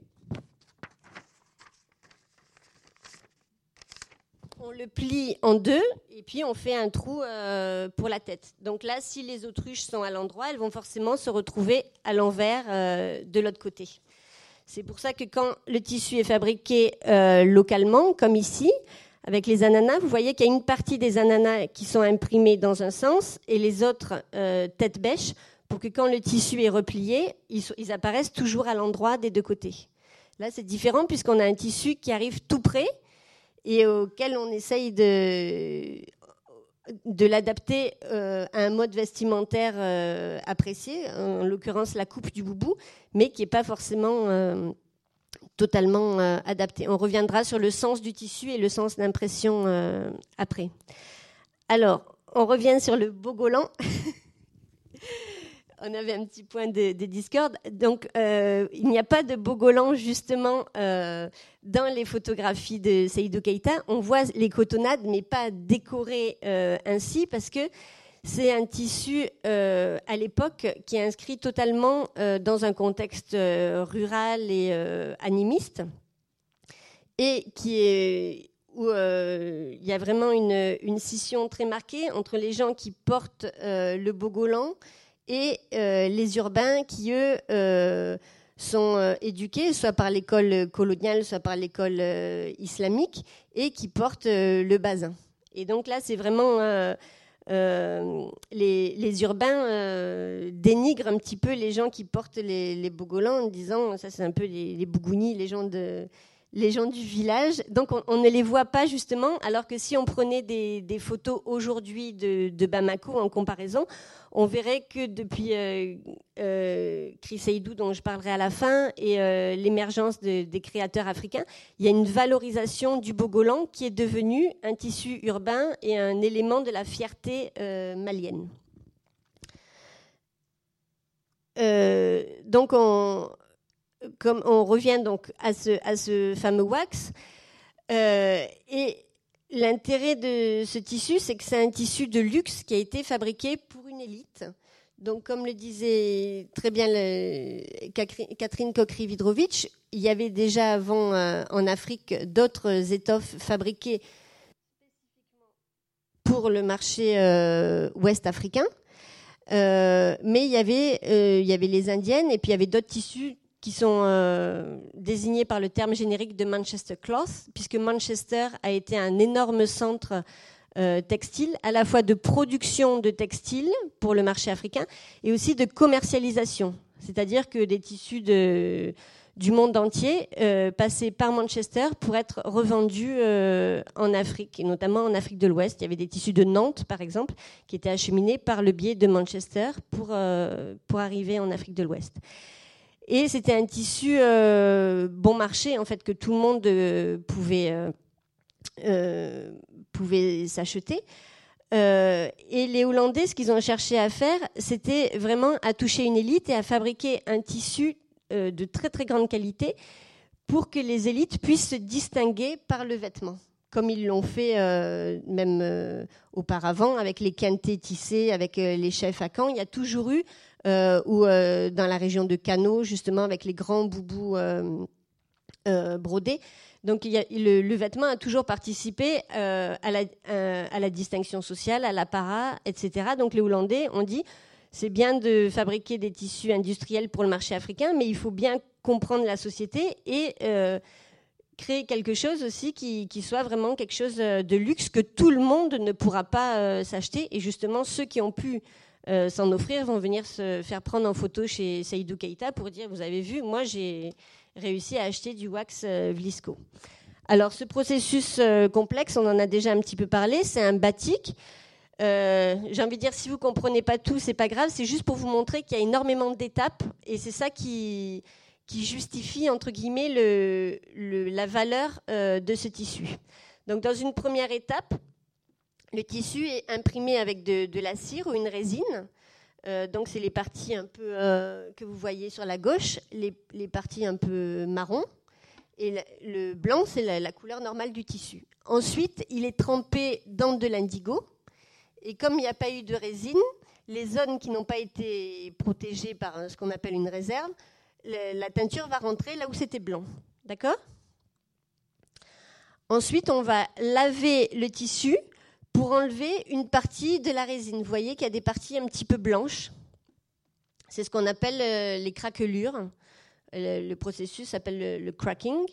on le plie en deux, et puis on fait un trou euh, pour la tête. Donc là, si les autruches sont à l'endroit, elles vont forcément se retrouver à l'envers de l'autre côté. C'est pour ça que quand le tissu est fabriqué localement, comme ici, avec les ananas, vous voyez qu'il y a une partie des ananas qui sont imprimés dans un sens et les autres euh, tête bêche pour que quand le tissu est replié, ils, apparaissent toujours à l'endroit des deux côtés. Là, c'est différent puisqu'on a un tissu qui arrive tout près et auquel on essaye de, de l'adapter euh, à un mode vestimentaire euh, apprécié, en l'occurrence la coupe du boubou, mais qui n'est pas forcément totalement euh, adapté. On reviendra sur le sens du tissu et le sens d'impression après. Alors, on revient sur le bogolan. on avait un petit point de, discorde. Donc, euh, il n'y a pas de bogolan justement dans les photographies de Seydou Keita. On voit les cotonnades, mais pas décorées ainsi parce que c'est un tissu euh, à l'époque qui est inscrit totalement euh, dans un contexte euh, rural et animiste et qui est où il y a vraiment une, scission très marquée entre les gens qui portent le bogolan et les urbains qui, eux, sont éduqués soit par l'école coloniale, soit par l'école islamique, et qui portent le bazin. Et donc là, c'est vraiment euh, les, urbains euh, dénigrent un petit peu les gens qui portent les, les bogolans en disant ça c'est un peu les, les bougounis, les gens de les gens du village. Donc on, ne les voit pas justement, alors que si on prenait des, photos aujourd'hui de, Bamako en comparaison, on verrait que depuis euh, euh Chris Seydou, dont je parlerai à la fin, et euh, l'émergence des créateurs africains, il y a une valorisation du Bogolan qui est devenu un tissu urbain et un élément de la fierté malienne. donc on, comme on revient donc à ce, fameux wax, euh, et l'intérêt de ce tissu, c'est que c'est un tissu de luxe qui a été fabriqué pour une élite. Donc, comme le disait très bien Catherine Kokri-Vidrovitch, il y avait déjà avant euh, en Afrique d'autres étoffes fabriquées pour le marché euh, ouest africain. mais il y, avait, il y avait les indiennes et puis il y avait d'autres tissus qui sont euh, désignés par le terme générique de Manchester Cloth, puisque Manchester a été un énorme centre euh, textile, à la fois de production de textiles pour le marché africain et aussi de commercialisation. C'est-à-dire que des tissus du monde entier euh, passaient par Manchester pour être revendus en Afrique, et notamment en Afrique de l'Ouest. Il y avait des tissus de Nantes, par exemple, qui étaient acheminés par le biais de Manchester pour, pour arriver en Afrique de l'Ouest. Et c'était un tissu bon marché, en fait, que tout le monde pouvait, pouvait s'acheter. et les Hollandais, ce qu'ils ont cherché à faire, c'était vraiment à toucher une élite et à fabriquer un tissu euh, de très très grande qualité pour que les élites puissent se distinguer par le vêtement, comme ils l'ont fait euh, même euh, auparavant avec les quintés tissés, avec les chefs à Caen. Il y a toujours eu, ou dans la région de Cano, justement, avec les grands boubous brodés. Donc le, vêtement a toujours participé à la, distinction sociale, à l'apparat, etc. Donc les Hollandais ont dit c'est bien de fabriquer des tissus industriels pour le marché africain, mais il faut bien comprendre la société et euh, créer quelque chose aussi qui, soit vraiment quelque chose euh, de luxe que tout le monde ne pourra pas euh, s'acheter. Et justement, ceux qui ont pu s'en offrir vont venir se faire prendre en photo chez Saïdou Keïta pour dire, vous avez vu, moi j'ai réussi à acheter du wax Vlisco. Alors ce processus complexe, on en a déjà un petit peu parlé, c'est un batik. Euh, j'ai envie de dire, si vous comprenez pas tout, c'est pas grave. C'est juste pour vous montrer qu'il y a énormément d'étapes et c'est ça qui, justifie entre guillemets le, la valeur euh, de ce tissu. Donc, dans une première étape, le tissu est imprimé avec de, la cire ou une résine. Euh, donc, c'est les parties un peu que vous voyez sur la gauche, les, parties un peu marron. Et le, blanc, c'est la couleur normale du tissu. Ensuite, il est trempé dans de l'indigo et comme il n'y a pas eu de résine, les zones qui n'ont pas été protégées par ce qu'on appelle une réserve, la teinture va rentrer là où c'était blanc. D'accord? Ensuite, on va laver le tissu pour enlever une partie de la résine. Vous voyez qu'il y a des parties un petit peu blanches. C'est ce qu'on appelle euh, les craquelures. Le, processus s'appelle le, cracking.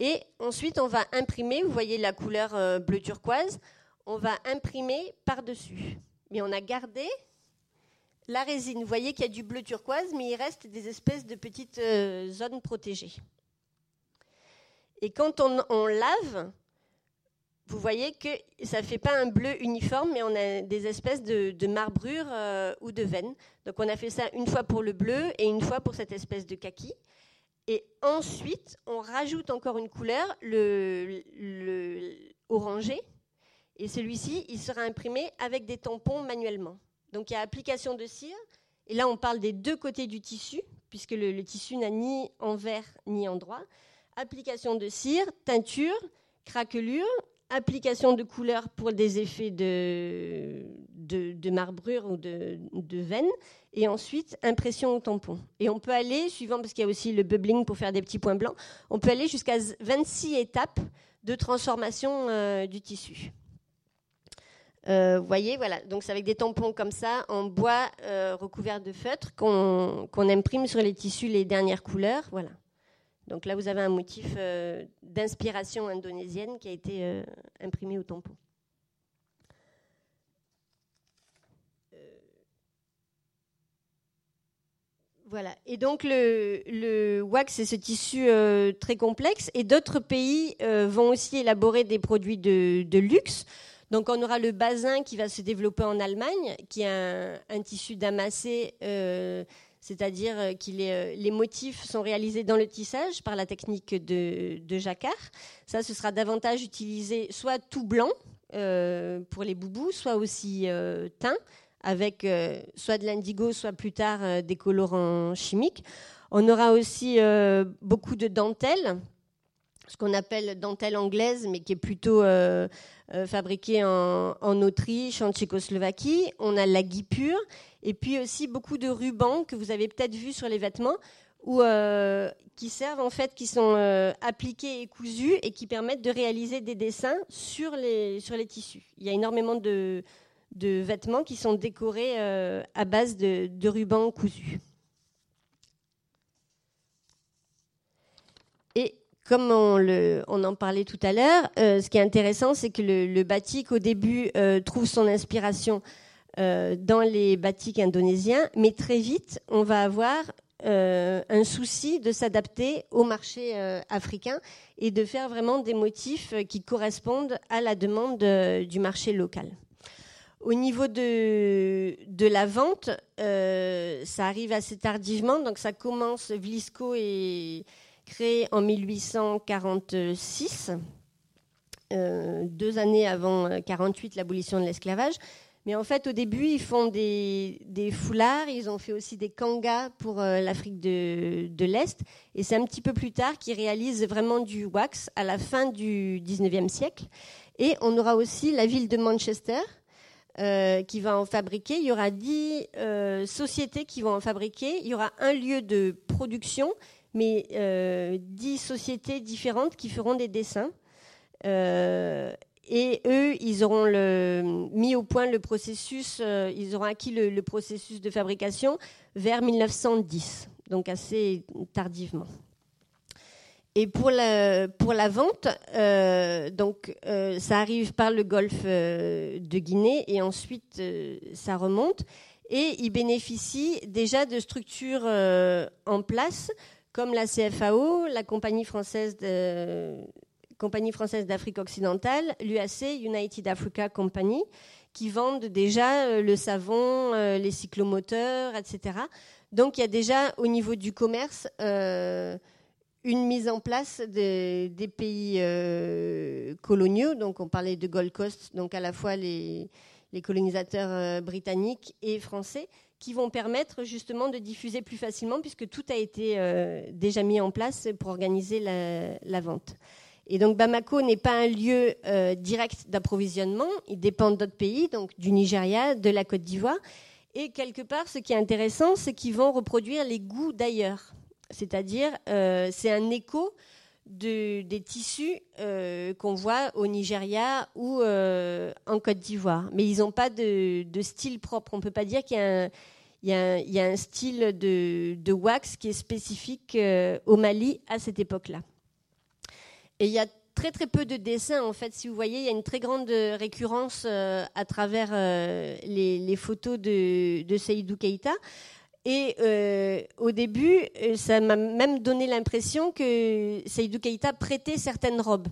Et ensuite, on va imprimer. Vous voyez la couleur euh, bleu turquoise on va imprimer par-dessus. Mais on a gardé la résine. Vous voyez qu'il y a du bleu turquoise, mais il reste des espèces de petites euh, zones protégées. Et quand on, lave, vous voyez que ça ne fait pas un bleu uniforme, mais on a des espèces de, marbrures euh, ou de veines. Donc on a fait ça une fois pour le bleu et une fois pour cette espèce de kaki. Et ensuite, on rajoute encore une couleur, le, le orangé, et celui-ci, il sera imprimé avec des tampons manuellement. Donc il y a application de cire. Et là, on parle des deux côtés du tissu, puisque le, tissu n'a ni envers ni endroit. Application de cire, teinture, craquelure, application de couleur pour des effets de, de, marbrure ou de, de veine, et ensuite impression au tampon. Et on peut aller, suivant, parce qu'il y a aussi le bubbling pour faire des petits points blancs, on peut aller jusqu'à 26 étapes de transformation euh, du tissu. Euh, vous voyez, voilà. Donc c'est avec des tampons comme ça, en bois euh, recouvert de feutre, qu'on imprime sur les tissus les dernières couleurs. Voilà. Donc là, vous avez un motif euh, d'inspiration indonésienne qui a été imprimé au tampon. Voilà. Et donc le, wax, c'est ce tissu très complexe. Et d'autres pays vont aussi élaborer des produits de luxe. Donc on aura le basin qui va se développer en Allemagne, qui est un, tissu damassé, euh, c'est-à-dire que euh, les motifs sont réalisés dans le tissage par la technique de, jacquard. Ça, ce sera davantage utilisé soit tout blanc euh, pour les boubous, soit aussi teint, avec soit de l'indigo, soit plus tard des colorants chimiques. On aura aussi beaucoup de dentelles ce qu'on appelle dentelle anglaise, mais qui est plutôt euh, euh, fabriquée en, Autriche, en Tchécoslovaquie. On a la guipure, et puis aussi beaucoup de rubans que vous avez peut-être vu sur les vêtements, ou euh, qui servent en fait, qui sont appliqués et cousus et qui permettent de réaliser des dessins sur les, sur les tissus. Il y a énormément de, de vêtements qui sont décorés à base de, de rubans cousus. Et comme on, en parlait tout à l'heure, euh, ce qui est intéressant, c'est que le, batik, au début, euh, trouve son inspiration euh, dans les batiks indonésiens, mais très vite, on va avoir un souci de s'adapter au marché africain et de faire vraiment des motifs qui correspondent à la demande du marché local. Au niveau de, de la vente, ça arrive assez tardivement, donc ça commence, Vlisco est créé en 1846. Euh, deux années avant 48, euh, l'abolition de l'esclavage. Mais en fait, au début, ils font des, foulards, ils ont fait aussi des kangas pour euh, l'Afrique de, l'Est. Et c'est un petit peu plus tard qu'ils réalisent vraiment du wax à la fin du 19e siècle. Et on aura aussi la ville de Manchester qui va en fabriquer. Il y aura dix sociétés qui vont en fabriquer. Il y aura un lieu de production, mais dix sociétés différentes qui feront des dessins. Euh, et eux, ils auront mis au point le processus, euh, ils auront acquis le, processus de fabrication vers 1910, donc assez tardivement. Et pour la, pour la vente, euh, donc ça arrive par le golfe de Guinée et ensuite ça remonte. Et ils bénéficient déjà de structures en place comme la CFAO, la compagnie française d'Afrique occidentale, l'UAC, United Africa Company, qui vendent déjà euh, le savon, euh, les cyclomoteurs, etc. Donc il y a déjà au niveau du commerce euh, une mise en place des pays coloniaux. Donc on parlait de Gold Coast, donc à la fois les, colonisateurs britanniques et français, qui vont permettre justement de diffuser plus facilement puisque tout a été déjà mis en place pour organiser la vente. Et donc Bamako n'est pas un lieu euh, direct d'approvisionnement, il dépend d'autres pays, donc du Nigeria, de la Côte d'Ivoire. Et quelque part, ce qui est intéressant, c'est qu'ils vont reproduire les goûts d'ailleurs. C'est-à-dire, euh, c'est un écho des tissus euh, qu'on voit au Nigeria ou en Côte d'Ivoire. Mais ils n'ont pas de, style propre. On ne peut pas dire qu'il y, a un style de, wax qui est spécifique au Mali à cette époque-là. Et il y a très très peu de dessins en fait. Si vous voyez, il y a une très grande récurrence euh, à travers euh, les, photos de, de Seydou Keïta. Et euh, au début, ça m'a même donné l'impression que Seydou Keïta prêtait certaines robes.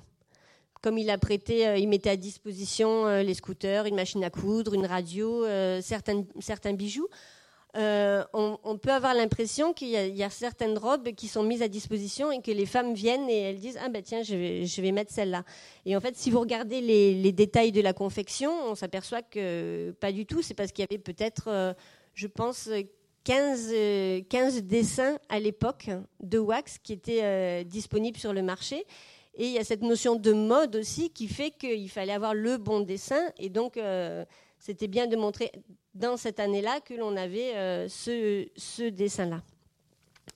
Comme il a prêté, il mettait à disposition les scooters, une machine à coudre, une radio, certains bijoux. Euh, on, peut avoir l'impression qu'il y, a certaines robes qui sont mises à disposition et que les femmes viennent et elles disent ah ben tiens je vais, mettre celle-là. Et en fait si vous regardez les, détails de la confection, on s'aperçoit que pas du tout. C'est parce qu'il y avait peut-être, euh, je pense, 15, 15 dessins à l'époque de wax qui étaient euh, disponibles sur le marché. Et il y a cette notion de mode aussi qui fait qu'il fallait avoir le bon dessin et donc c'était bien de montrer dans cette année-là que l'on avait euh, ce, dessin-là.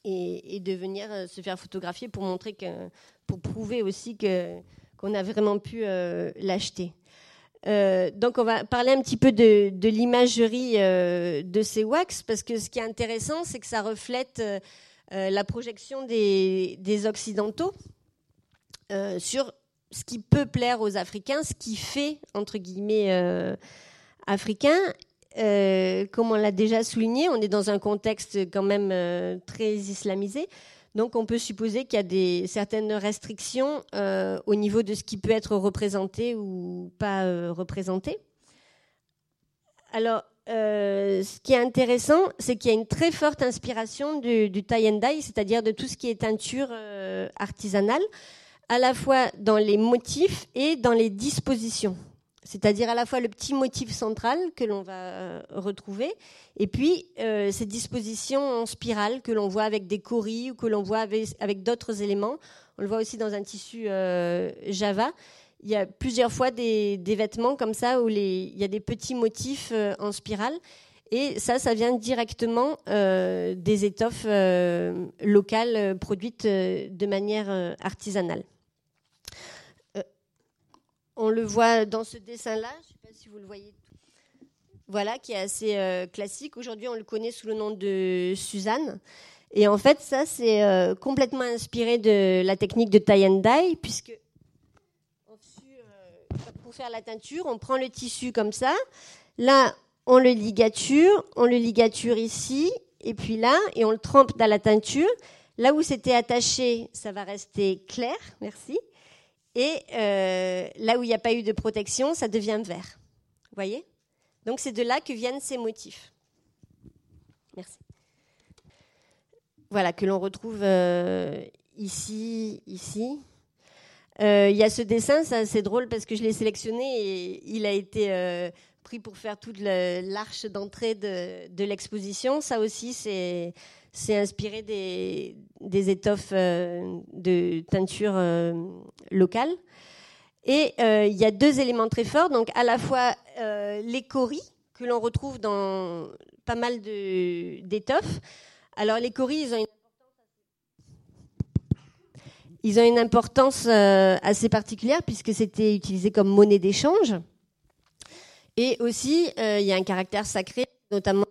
Et, de venir euh, se faire photographier pour montrer que, pour prouver aussi que, qu'on a vraiment pu euh, l'acheter. donc on va parler un petit peu de, l'imagerie de ces wax parce que ce qui est intéressant, c'est que ça reflète la projection des, des occidentaux sur ce qui peut plaire aux Africains, ce qui fait entre guillemets africain. Euh, comme on l'a déjà souligné, on est dans un contexte quand même euh, très islamisé. Donc on peut supposer qu'il y a certaines restrictions euh, au niveau de ce qui peut être représenté ou pas représenté. Alors, ce qui est intéressant, c'est qu'il y a une très forte inspiration du, du tie c'est-à-dire de tout ce qui est teinture artisanale, à la fois dans les motifs et dans les dispositions c'est-à-dire à la fois le petit motif central que l'on va euh, retrouver, et puis euh, ces dispositions en spirale que l'on voit avec des coris ou que l'on voit avec, d'autres éléments. On le voit aussi dans un tissu euh, Java. Il y a plusieurs fois des, vêtements comme ça où il y a des petits motifs en spirale. Et ça, ça vient directement des étoffes locales produites de manière artisanale. On le voit dans ce dessin-là, je ne sais pas si vous le voyez. Voilà, qui est assez euh, classique. Aujourd'hui, on le connaît sous le nom de Suzanne. Et en fait, ça, c'est euh, complètement inspiré de la technique de tie and dye, puisque euh, pour faire la teinture, on prend le tissu comme ça. Là, on le ligature, on le ligature ici, et puis là, et on le trempe dans la teinture. Là où c'était attaché, ça va rester clair, merci. Et euh, là où il n'y a pas eu de protection, ça devient vert. Vous voyez? Donc c'est de là que viennent ces motifs. Merci. Voilà, que l'on retrouve euh, ici, ici. Euh, il y a ce dessin, c'est drôle parce que je l'ai sélectionné et il a été pris pour faire toute l'arche d'entrée de, de l'exposition. Ça aussi, c'est c'est inspiré des, étoffes euh, de teinture euh, locale. Et euh, il y a deux éléments très forts, donc à la fois les coris que l'on retrouve dans pas mal d'étoffes. Alors les coris, ils ont une ils ont une importance assez particulière puisque c'était utilisé comme monnaie d'échange. Et aussi, il y a un caractère sacré, notamment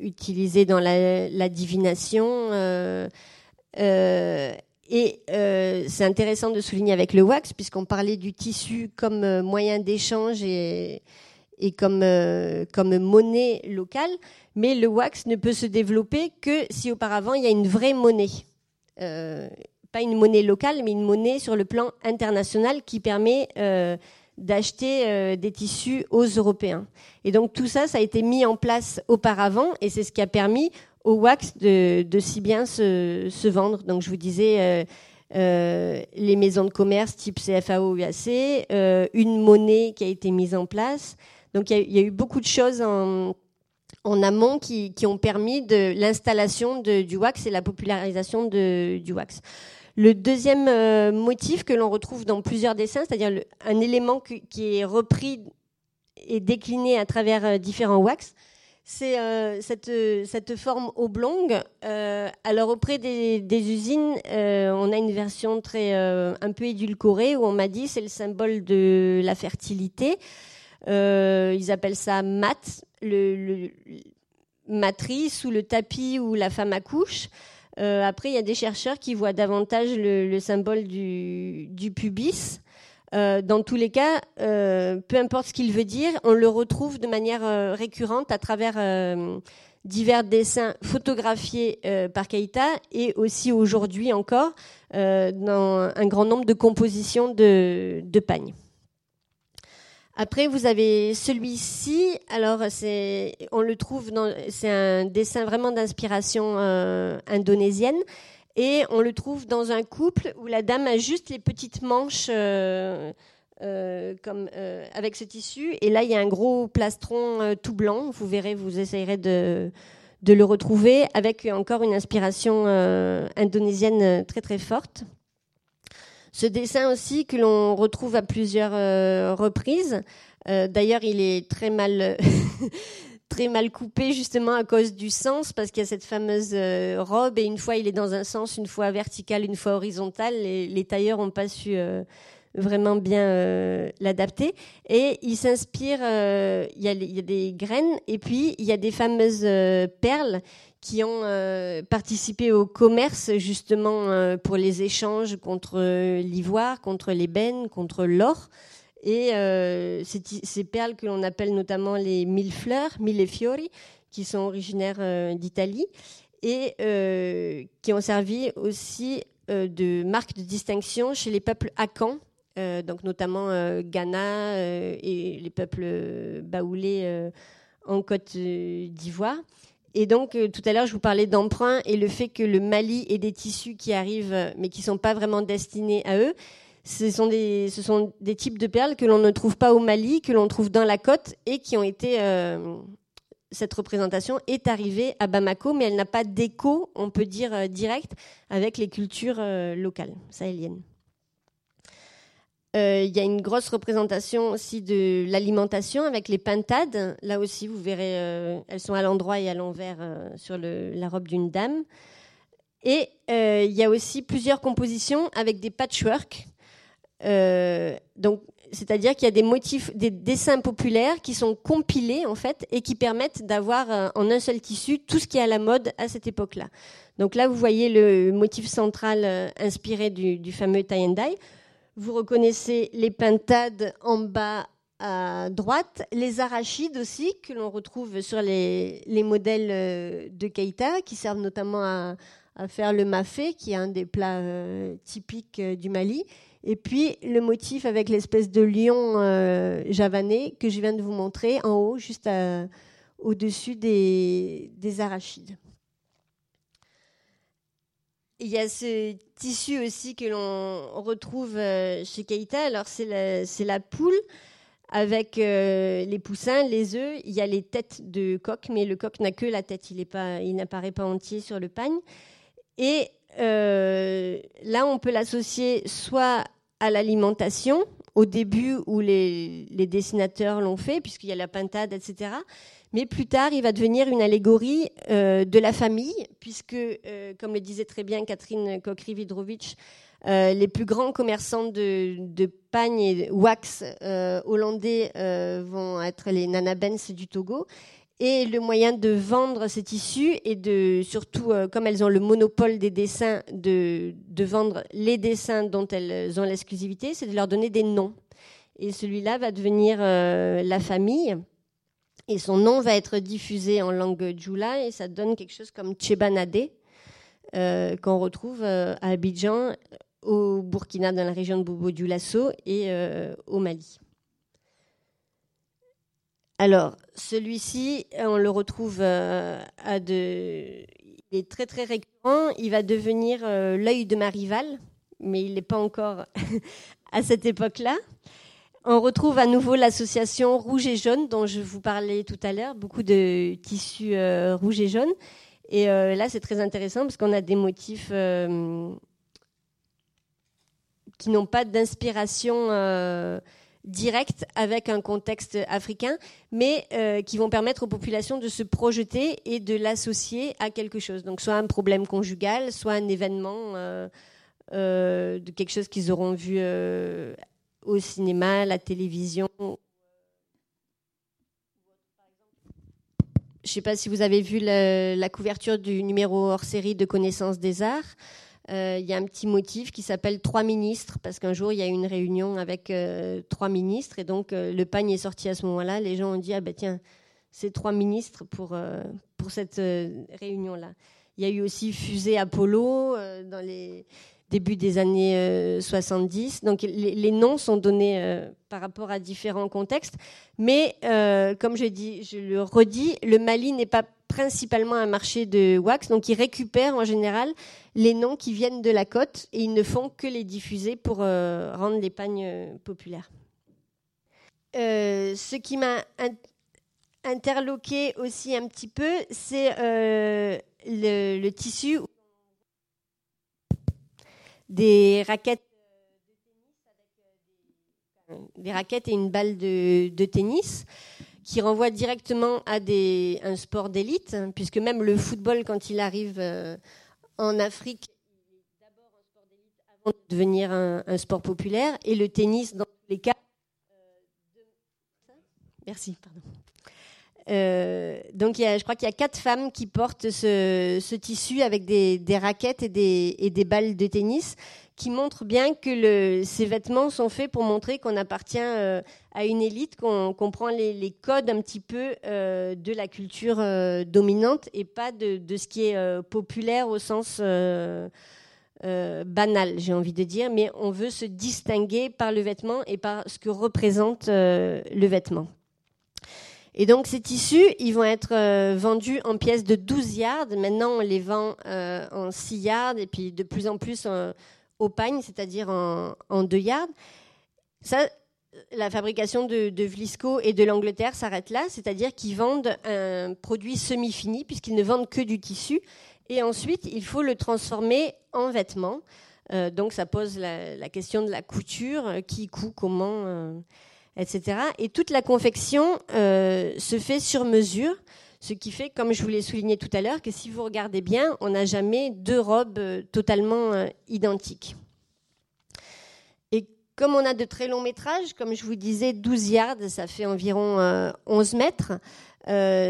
utilisé dans la, divination. Euh, euh, et euh, c'est intéressant de souligner avec le wax, puisqu'on parlait du tissu comme moyen d'échange et, et comme, comme monnaie locale, mais le wax ne peut se développer que si auparavant il y a une vraie monnaie. pas une monnaie locale, mais une monnaie sur le plan international qui permet d'acheter euh, des tissus aux Européens. Et donc tout ça, ça a été mis en place auparavant et c'est ce qui a permis au wax de, si bien se, vendre. Donc je vous disais euh, euh, les maisons de commerce type CFAO UAC, une monnaie qui a été mise en place. Donc il y, a eu beaucoup de choses en, amont qui, ont permis de l'installation du wax et la popularisation du wax. Le deuxième euh, motif que l'on retrouve dans plusieurs dessins, c'est-à-dire un élément qui est repris et décliné à travers euh, différents wax, c'est euh, cette, forme oblongue. alors auprès des, usines, on a une version très un peu édulcorée où on m'a dit c'est le symbole de la fertilité. ils appellent ça mat, le, matrice ou le tapis où la femme accouche. Euh, après, il y a des chercheurs qui voient davantage le, symbole du, pubis. Euh, dans tous les cas, euh, peu importe ce qu'il veut dire, on le retrouve de manière récurrente à travers divers dessins photographiés par Keita et aussi aujourd'hui encore dans un grand nombre de compositions de, de pagnes. Après, vous avez celui-ci. Alors, c'est, on le trouve c'est un dessin vraiment d'inspiration euh, indonésienne. Et on le trouve dans un couple où la dame a juste les petites manches euh, euh, comme, avec ce tissu. Et là, il y a un gros plastron tout blanc. Vous verrez, vous essayerez de, de le retrouver avec encore une inspiration indonésienne très très forte. Ce dessin aussi que l'on retrouve à plusieurs euh, reprises. Euh, d'ailleurs, il est très mal, très mal coupé justement à cause du sens, parce qu'il y a cette fameuse euh, robe et une fois il est dans un sens, une fois vertical, une fois horizontal. Les, tailleurs n'ont pas su vraiment bien l'adapter. Et il s'inspire, il y, a des graines et puis il y a des fameuses perles qui ont euh, participé au commerce justement euh, pour les échanges contre l'ivoire, contre l'ébène, contre l'or. Et euh, ces, perles que l'on appelle notamment les mille fleurs, mille fiori, qui sont originaires d'Italie et qui ont servi aussi de marque de distinction chez les peuples Akans, donc notamment Ghana et les peuples baoulés en Côte d'Ivoire. Et donc, euh, tout à l'heure, je vous parlais d'emprunt et le fait que le Mali ait des tissus qui arrivent, euh, mais qui ne sont pas vraiment destinés à eux. Ce sont, des, ce sont des types de perles que l'on ne trouve pas au Mali, que l'on trouve dans la côte et qui ont été. Euh, cette représentation est arrivée à Bamako, mais elle n'a pas d'écho, on peut dire, direct avec les cultures locales sahéliennes. Euh, il y a une grosse représentation aussi de l'alimentation avec les pintades. Là aussi, vous verrez, euh, elles sont à l'endroit et à l'envers euh, sur la robe d'une dame. Et il y a aussi plusieurs compositions avec des patchwork. donc, c'est-à-dire qu'il y a des motifs, des dessins populaires qui sont compilés en fait et qui permettent d'avoir en un seul tissu tout ce qui est à la mode à cette époque-là. Donc là, vous voyez le motif central inspiré du, fameux tie and. Vous reconnaissez les pintades en bas à droite, les arachides aussi, que l'on retrouve sur les, modèles euh, de Keita, qui servent notamment à, faire le mafé, qui est un des plats euh, typiques euh, du Mali. Et puis le motif avec l'espèce de lion javanais que je viens de vous montrer en haut, juste au-dessus des, arachides. Il y a ce tissu aussi que l'on retrouve chez Keita. Alors c'est la poule avec euh, les poussins, les œufs, il y a les têtes de coq, mais le coq n'a que la tête, il n'apparaît pas entier sur le pagne. Et euh, là, on peut l'associer soit à l'alimentation, au début où les, dessinateurs l'ont fait, puisqu'il y a la pintade, etc. Mais plus tard, il va devenir une allégorie euh, de la famille, puisque, comme le disait très bien Catherine Kokri-Vidrovitch, euh, les plus grands commerçants de, de pagne et wax euh, hollandais euh, vont être les Nanabens du Togo. Et le moyen de vendre ces tissus et de, surtout, comme elles ont le monopole des dessins, de, vendre les dessins dont elles ont l'exclusivité, c'est de leur donner des noms. Et celui-là va devenir la famille. Et son nom va être diffusé en langue djoula et ça donne quelque chose comme Tchebanade, qu'on retrouve à Abidjan au Burkina, dans la région de Bobo Dioulasso et euh, au Mali. Alors, celui-ci, on le retrouve euh, à de... Il est très très récurrent. Il va devenir euh, l'œil de ma rivale, mais il n'est pas encore à cette époque-là. On retrouve à nouveau l'association rouge et jaune dont je vous parlais tout à l'heure, beaucoup de tissus rouge et jaune. Et là, c'est très intéressant parce qu'on a des motifs qui n'ont pas d'inspiration euh, directe avec un contexte africain, mais euh, qui vont permettre aux populations de se projeter et de l'associer à quelque chose. Donc soit un problème conjugal, soit un événement euh, de quelque chose qu'ils auront vu au cinéma, à la télévision. Je ne sais pas si vous avez vu la couverture du numéro hors série de Connaissance des Arts. Euh, il y a un petit motif qui s'appelle Trois ministres, parce qu'un jour, il y a eu une réunion avec euh, trois ministres, et donc euh, le pagne est sorti à ce moment-là. Les gens ont dit, ah ben tiens, c'est trois ministres pour, pour cette réunion-là. Il y a eu aussi Fusée Apollo dans les début des années 70. Donc les, noms sont donnés par rapport à différents contextes. Mais comme je, dis, je le redis, le Mali n'est pas principalement un marché de wax, donc ils récupèrent en général les noms qui viennent de la côte et ils ne font que les diffuser pour euh, rendre les pagnes euh, populaires. Euh, ce qui m'a interloqué aussi un petit peu, c'est le, tissu des raquettes des raquettes et une balle de tennis qui renvoie directement à des, un sport d'élite, hein, puisque même le football, quand il arrive euh, en Afrique, il est d'abord un sport d'élite avant de devenir un, sport populaire, et le tennis, dans tous les cas. Euh, Merci, pardon. Euh, donc, il y a, je crois qu'il y a quatre femmes qui portent ce, ce tissu avec des, des raquettes et des, et des, balles de tennis qui montre bien que ces vêtements sont faits pour montrer qu'on appartient euh, à une élite, qu'on comprend les, codes un petit peu euh, de la culture euh, dominante et pas de, ce qui est populaire au sens banal, j'ai envie de dire, mais on veut se distinguer par le vêtement et par ce que représente le vêtement. Et donc ces tissus, ils vont être vendus en pièces de 12 yards. Maintenant, on les vend en 6 yards et puis de plus en plus au pagne, c'est-à-dire en, deux yards. Ça, la fabrication de, Vlisco et de l'Angleterre s'arrête là, c'est-à-dire qu'ils vendent un produit semi-fini puisqu'ils ne vendent que du tissu. Et ensuite, il faut le transformer en vêtements. Euh, donc ça pose la, question de la couture, euh, qui coud, comment, euh, etc. Et toute la confection se fait sur mesure. Ce qui fait, comme je vous l'ai souligné tout à l'heure, que si vous regardez bien, on n'a jamais deux robes euh, totalement euh, identiques. Et comme on a de très longs métrages, comme je vous disais, 12 yards, ça fait environ 11 euh, mètres.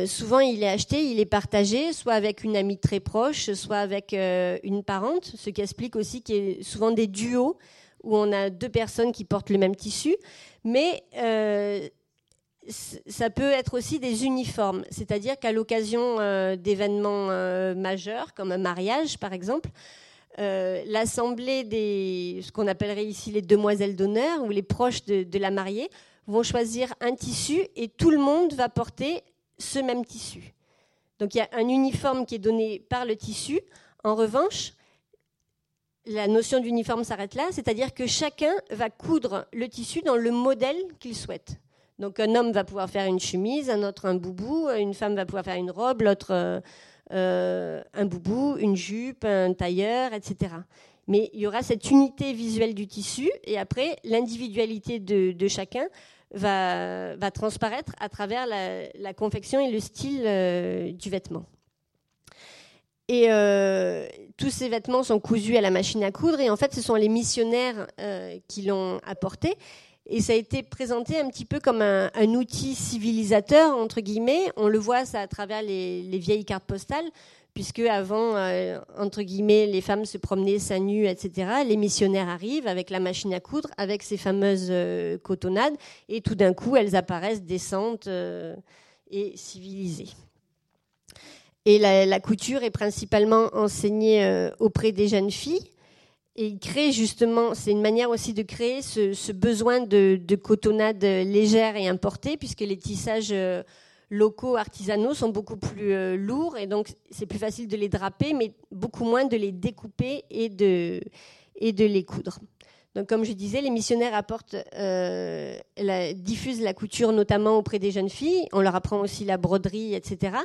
souvent, il est acheté, il est partagé, soit avec une amie très proche, soit avec une parente, ce qui explique aussi qu'il y a souvent des duos où on a deux personnes qui portent le même tissu, mais ça peut être aussi des uniformes, c'est-à-dire qu'à l'occasion d'événements majeurs, comme un mariage par exemple, l'assemblée des, ce qu'on appellerait ici les demoiselles d'honneur ou les proches de, la mariée, vont choisir un tissu et tout le monde va porter ce même tissu. Donc il y a un uniforme qui est donné par le tissu. En revanche, la notion d'uniforme s'arrête là, c'est-à-dire que chacun va coudre le tissu dans le modèle qu'il souhaite. Donc un homme va pouvoir faire une chemise, un autre un boubou, une femme va pouvoir faire une robe, l'autre euh, euh, un boubou, une jupe, un tailleur, etc. Mais il y aura cette unité visuelle du tissu et après l'individualité de chacun va, va transparaître à travers la, confection et le style euh, du vêtement. Et tous ces vêtements sont cousus à la machine à coudre et en fait ce sont les missionnaires qui l'ont apporté. Et ça a été présenté un petit peu comme un, outil civilisateur, entre guillemets. On le voit à travers les, les vieilles cartes postales puisque avant, euh, entre guillemets, les femmes se promenaient seins nus, etc. Les missionnaires arrivent avec la machine à coudre, avec ces fameuses euh, cotonnades, et tout d'un coup, elles apparaissent décentes euh, et civilisées. Et la, couture est principalement enseignée auprès des jeunes filles. Et il crée justement, c'est une manière aussi de créer ce, besoin de, de, cotonnade légère et importée, puisque les tissages locaux artisanaux sont beaucoup plus euh, lourds et donc c'est plus facile de les draper, mais beaucoup moins de les découper et de, et de les coudre. Donc, comme je disais, les missionnaires apportent, euh, la, diffusent la couture notamment auprès des jeunes filles. On leur apprend aussi la broderie, etc.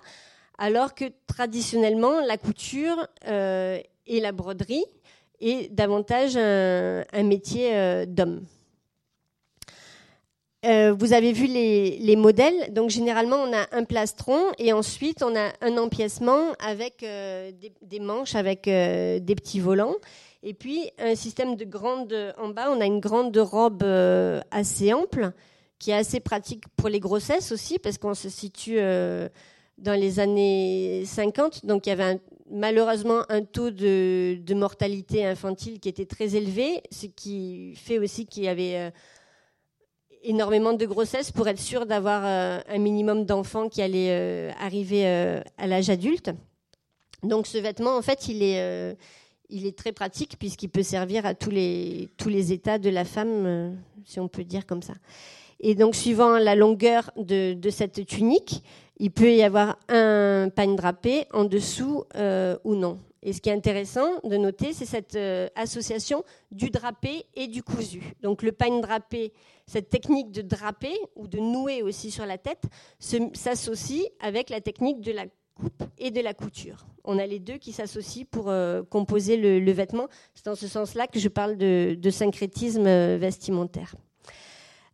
Alors que traditionnellement, la couture euh, et la broderie est davantage un, un métier d'homme. Euh, vous avez vu les, modèles. Donc généralement, on a un plastron et ensuite on a un empiècement avec euh, des, manches, avec euh, des petits volants. Et puis un système de grande en bas, on a une grande robe assez ample qui est assez pratique pour les grossesses aussi parce qu'on se situe dans les années 50. Donc il y avait malheureusement un taux de, mortalité infantile qui était très élevé, ce qui fait aussi qu'il y avait énormément de grossesses pour être sûr d'avoir euh, un minimum d'enfants qui allaient euh, arriver euh, à l'âge adulte. Donc ce vêtement, en fait, il est, très pratique puisqu'il peut servir à tous les états de la femme, si on peut dire comme ça. Et donc, suivant la longueur de, de cette tunique, il peut y avoir un pagne drapé en dessous ou non. Et ce qui est intéressant de noter, c'est cette association du drapé et du cousu. Donc le pagne drapé, cette technique de draper ou de nouer aussi sur la tête s'associe avec la technique de la coupe et de la couture. On a les deux qui s'associent pour euh, composer le, vêtement. C'est dans ce sens-là que je parle de, syncrétisme euh, vestimentaire.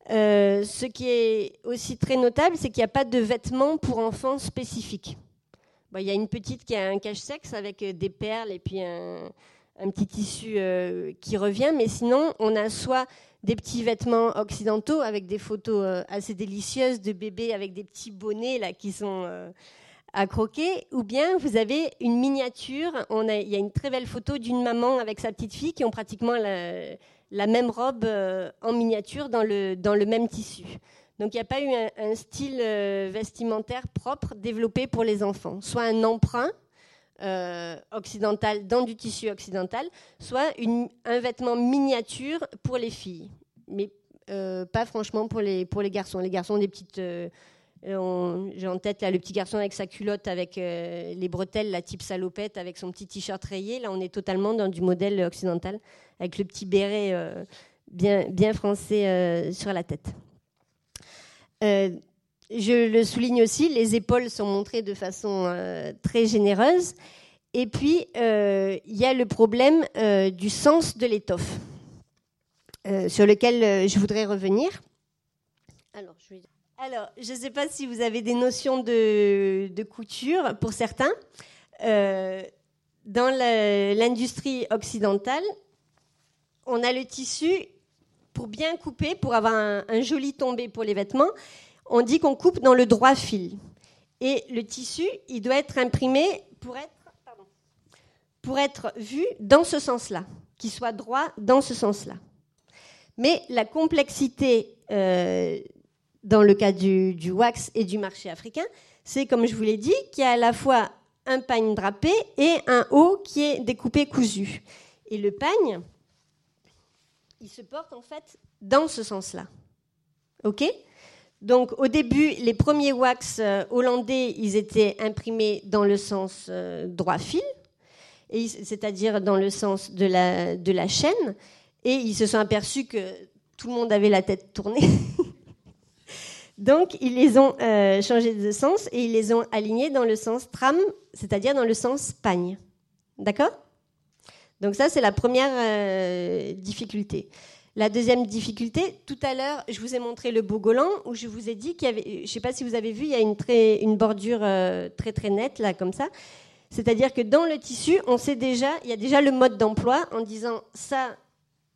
Euh, ce qui est aussi très notable, c'est qu'il n'y a pas de vêtements pour enfants spécifiques. il y a une petite qui a un cache-sexe avec des perles et puis un, petit tissu qui revient, mais sinon, on a soit des petits vêtements occidentaux avec des photos euh, assez délicieuses de bébés avec des petits bonnets là qui sont euh, à croquer, ou bien vous avez une miniature. Il y a une très belle photo d'une maman avec sa petite fille qui ont pratiquement la, même robe euh, en miniature dans le, dans le même tissu. Donc il n'y a pas eu un, style vestimentaire propre développé pour les enfants, soit un emprunt occidental dans du tissu occidental, soit un vêtement miniature pour les filles mais euh, pas franchement pour les, pour les garçons. Les garçons ont des petites. Euh, j'ai en tête là, le petit garçon avec sa culotte, avec euh, les bretelles, la type salopette, avec son petit t-shirt rayé. Là, on est totalement dans du modèle occidental, avec le petit béret bien, bien français sur la tête. je le souligne aussi, les épaules sont montrées de façon très généreuse. Et puis, il y a le problème du sens de l'étoffe. Euh, sur lequel euh, je voudrais revenir. Alors, je ne sais pas si vous avez des notions de, couture pour certains. Euh, dans l'industrie occidentale, on a le tissu pour bien couper, pour avoir un, joli tombé pour les vêtements. On dit qu'on coupe dans le droit fil. Et le tissu, il doit être imprimé pour être, pour être vu dans ce sens-là, qu'il soit droit dans ce sens-là. Mais la complexité euh, dans le cas du, wax et du marché africain, c'est comme je vous l'ai dit, qu'il y a à la fois un pagne drapé et un haut qui est découpé cousu. Et le pagne, il se porte en fait dans ce sens-là. OK? Donc au début, les premiers wax euh, hollandais, ils étaient imprimés dans le sens euh, droit fil, c'est-à-dire dans le sens de la, de la chaîne, et ils se sont aperçus que tout le monde avait la tête tournée. Donc, ils les ont euh, changés de sens et ils les ont alignés dans le sens tram, c'est-à-dire dans le sens pagne. D'accord? Donc ça, c'est la première euh, difficulté. La deuxième difficulté, tout à l'heure, je vous ai montré le bogolan où je vous ai dit qu'il y avait, je ne sais pas si vous avez vu, il y a une, très, une bordure euh, très très nette là comme ça. C'est-à-dire que dans le tissu, on sait déjà, il y a déjà le mode d'emploi en disant ça,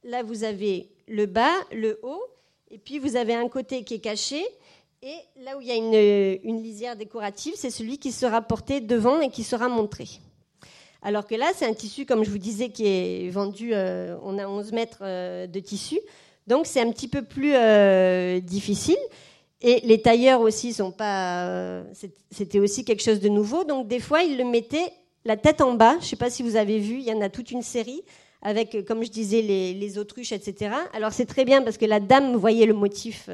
là vous avez le bas, le haut, et puis vous avez un côté qui est caché, et là où il y a une, lisière décorative, c'est celui qui sera porté devant et qui sera montré. Alors que là, c'est un tissu, comme je vous disais, qui est vendu, euh, on a 11 mètres euh, de tissu, donc c'est un petit peu plus euh, difficile. Et les tailleurs aussi sont pas. C'était aussi quelque chose de nouveau. Donc des fois, ils le mettaient la tête en bas. Je ne sais pas si vous avez vu, il y en a toute une série avec, comme je disais, les, les autruches, etc. Alors c'est très bien parce que la dame voyait le motif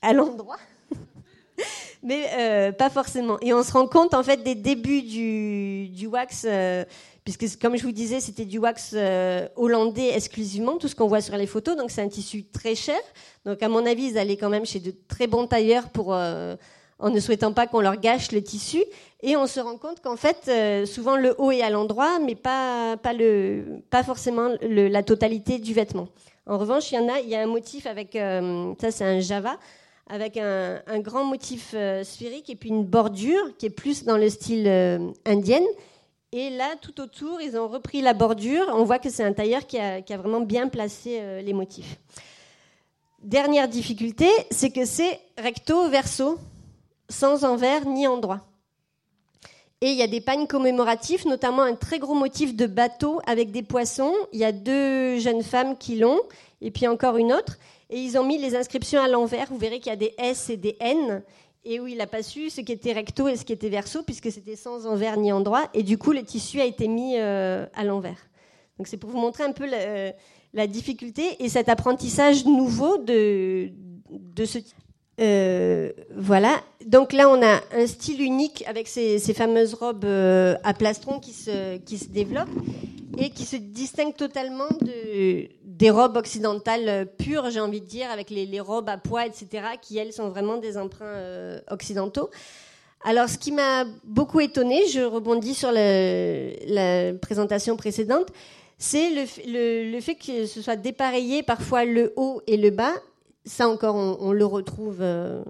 à l'endroit. Mais euh, pas forcément. Et on se rend compte en fait des débuts du, du wax, euh, puisque comme je vous disais, c'était du wax euh, hollandais exclusivement, tout ce qu'on voit sur les photos. Donc c'est un tissu très cher. Donc à mon avis, ils allaient quand même chez de très bons tailleurs pour, en ne souhaitant pas qu'on leur gâche le tissu. Et on se rend compte qu'en fait, souvent le haut est à l'endroit, mais pas, pas, le, pas forcément le, la totalité du vêtement. En revanche, il y en a, il y a un motif avec, ça c'est un Java, avec un, grand motif euh, sphérique et puis une bordure qui est plus dans le style euh, indien. Et là, tout autour, ils ont repris la bordure. On voit que c'est un tailleur qui a, vraiment bien placé euh, les motifs. Dernière difficulté, c'est que c'est recto verso, sans envers ni endroit. Et il y a des pagnes commémoratifs, notamment un très gros motif de bateau avec des poissons. Il y a deux jeunes femmes qui l'ont, et puis encore une autre. Et ils ont mis les inscriptions à l'envers. Vous verrez qu'il y a des S et des N. Et où il n'a pas su ce qui était recto et ce qui était verso, puisque c'était sans envers ni endroit. Et du coup, le tissu a été mis euh, à l'envers. Donc c'est pour vous montrer un peu la, difficulté et cet apprentissage nouveau de, de ce euh, voilà. Donc là, on a un style unique avec ces, fameuses robes euh, à plastron qui se, qui se développent et qui se distinguent totalement de, des robes occidentales pures, j'ai envie de dire, avec les, robes à poids, etc., qui, elles, sont vraiment des emprunts euh, occidentaux. Alors, ce qui m'a beaucoup étonné, je rebondis sur la présentation précédente, c'est le, le, fait que ce soit dépareillé parfois le haut et le bas, ça encore, on, le retrouve. Euh.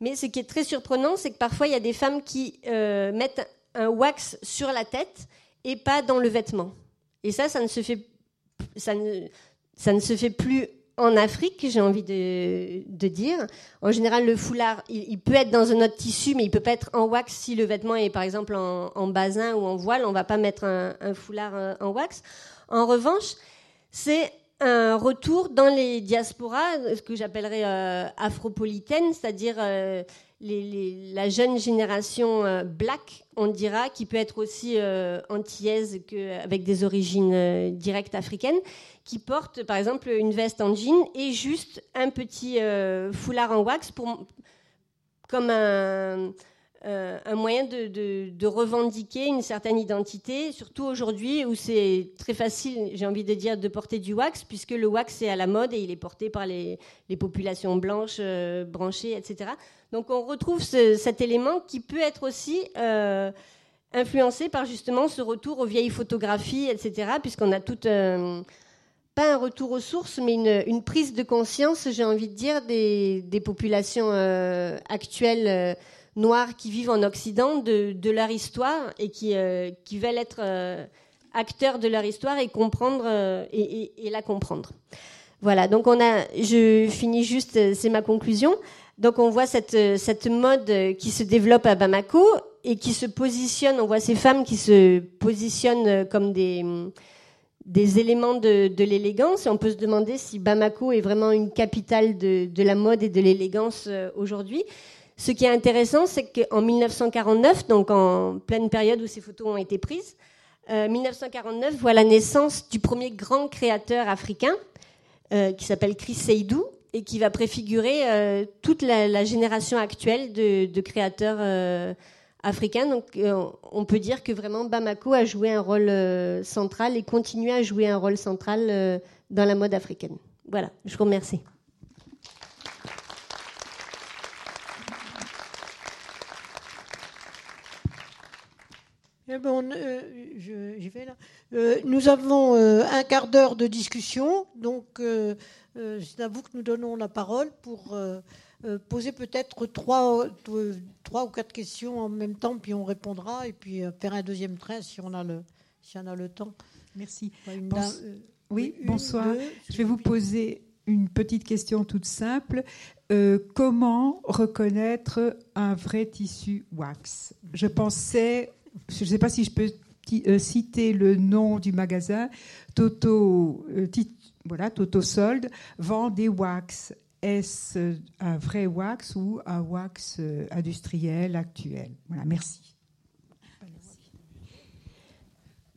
Mais ce qui est très surprenant, c'est que parfois, il y a des femmes qui euh, mettent un wax sur la tête et pas dans le vêtement. Et ça, ça ne se fait, ça ne, ça ne se fait plus en Afrique, j'ai envie de, dire. En général, le foulard, il, peut être dans un autre tissu, mais il peut pas être en wax si le vêtement est par exemple en, basin ou en voile. On va pas mettre un, un foulard euh, en wax. En revanche, c'est un retour dans les diasporas, ce que j'appellerais euh, afropolitaines, c'est-à-dire euh, la jeune génération euh, black, on dira, qui peut être aussi antillaise qu'avec des origines directes africaines, qui porte par exemple une veste en jean et juste un petit foulard en wax pour, comme un euh, un moyen de, revendiquer une certaine identité, surtout aujourd'hui où c'est très facile, j'ai envie de dire, de porter du wax, puisque le wax est à la mode et il est porté par les, populations blanches, euh, branchées, etc. Donc on retrouve cet élément qui peut être aussi euh, influencé par justement ce retour aux vieilles photographies, etc., puisqu'on a tout pas un retour aux sources, mais une, prise de conscience, j'ai envie de dire, des populations actuelles noirs qui vivent en Occident de, leur histoire et qui, euh, veulent être euh, acteurs de leur histoire et comprendre euh, et, la comprendre. Voilà, donc on a, je finis juste, c'est ma conclusion. Donc on voit cette, cette mode qui se développe à Bamako et qui se positionne, on voit ces femmes qui se positionnent comme des, des éléments de, l'élégance. Et on peut se demander si Bamako est vraiment une capitale de, la mode et de l'élégance aujourd'hui. Ce qui est intéressant, c'est qu'en 1949, donc en pleine période où ces photos ont été prises, 1949 voit la naissance du premier grand créateur africain qui s'appelle Chris Seydou et qui va préfigurer euh, toute la, génération actuelle de, créateurs euh, africains. Donc, euh, on peut dire que vraiment Bamako a joué un rôle central et continue à jouer un rôle central dans la mode africaine. Voilà, je vous remercie. Eh ben, vais là. nous avons un quart d'heure de discussion, donc euh, c'est à vous que nous donnons la parole pour euh, euh, poser peut-être trois, trois ou quatre questions en même temps, puis on répondra, et puis faire un deuxième train si on a le, si on a le temps. Merci. oui, bonsoir. Je vais vous poser une petite question toute simple. comment reconnaître un vrai tissu wax? Je pensais, je ne sais pas si je peux citer le nom du magasin, Toto, voilà, Toto Sold vend des wax. Est-ce un vrai wax ou un wax euh, industriel actuel? Voilà, merci.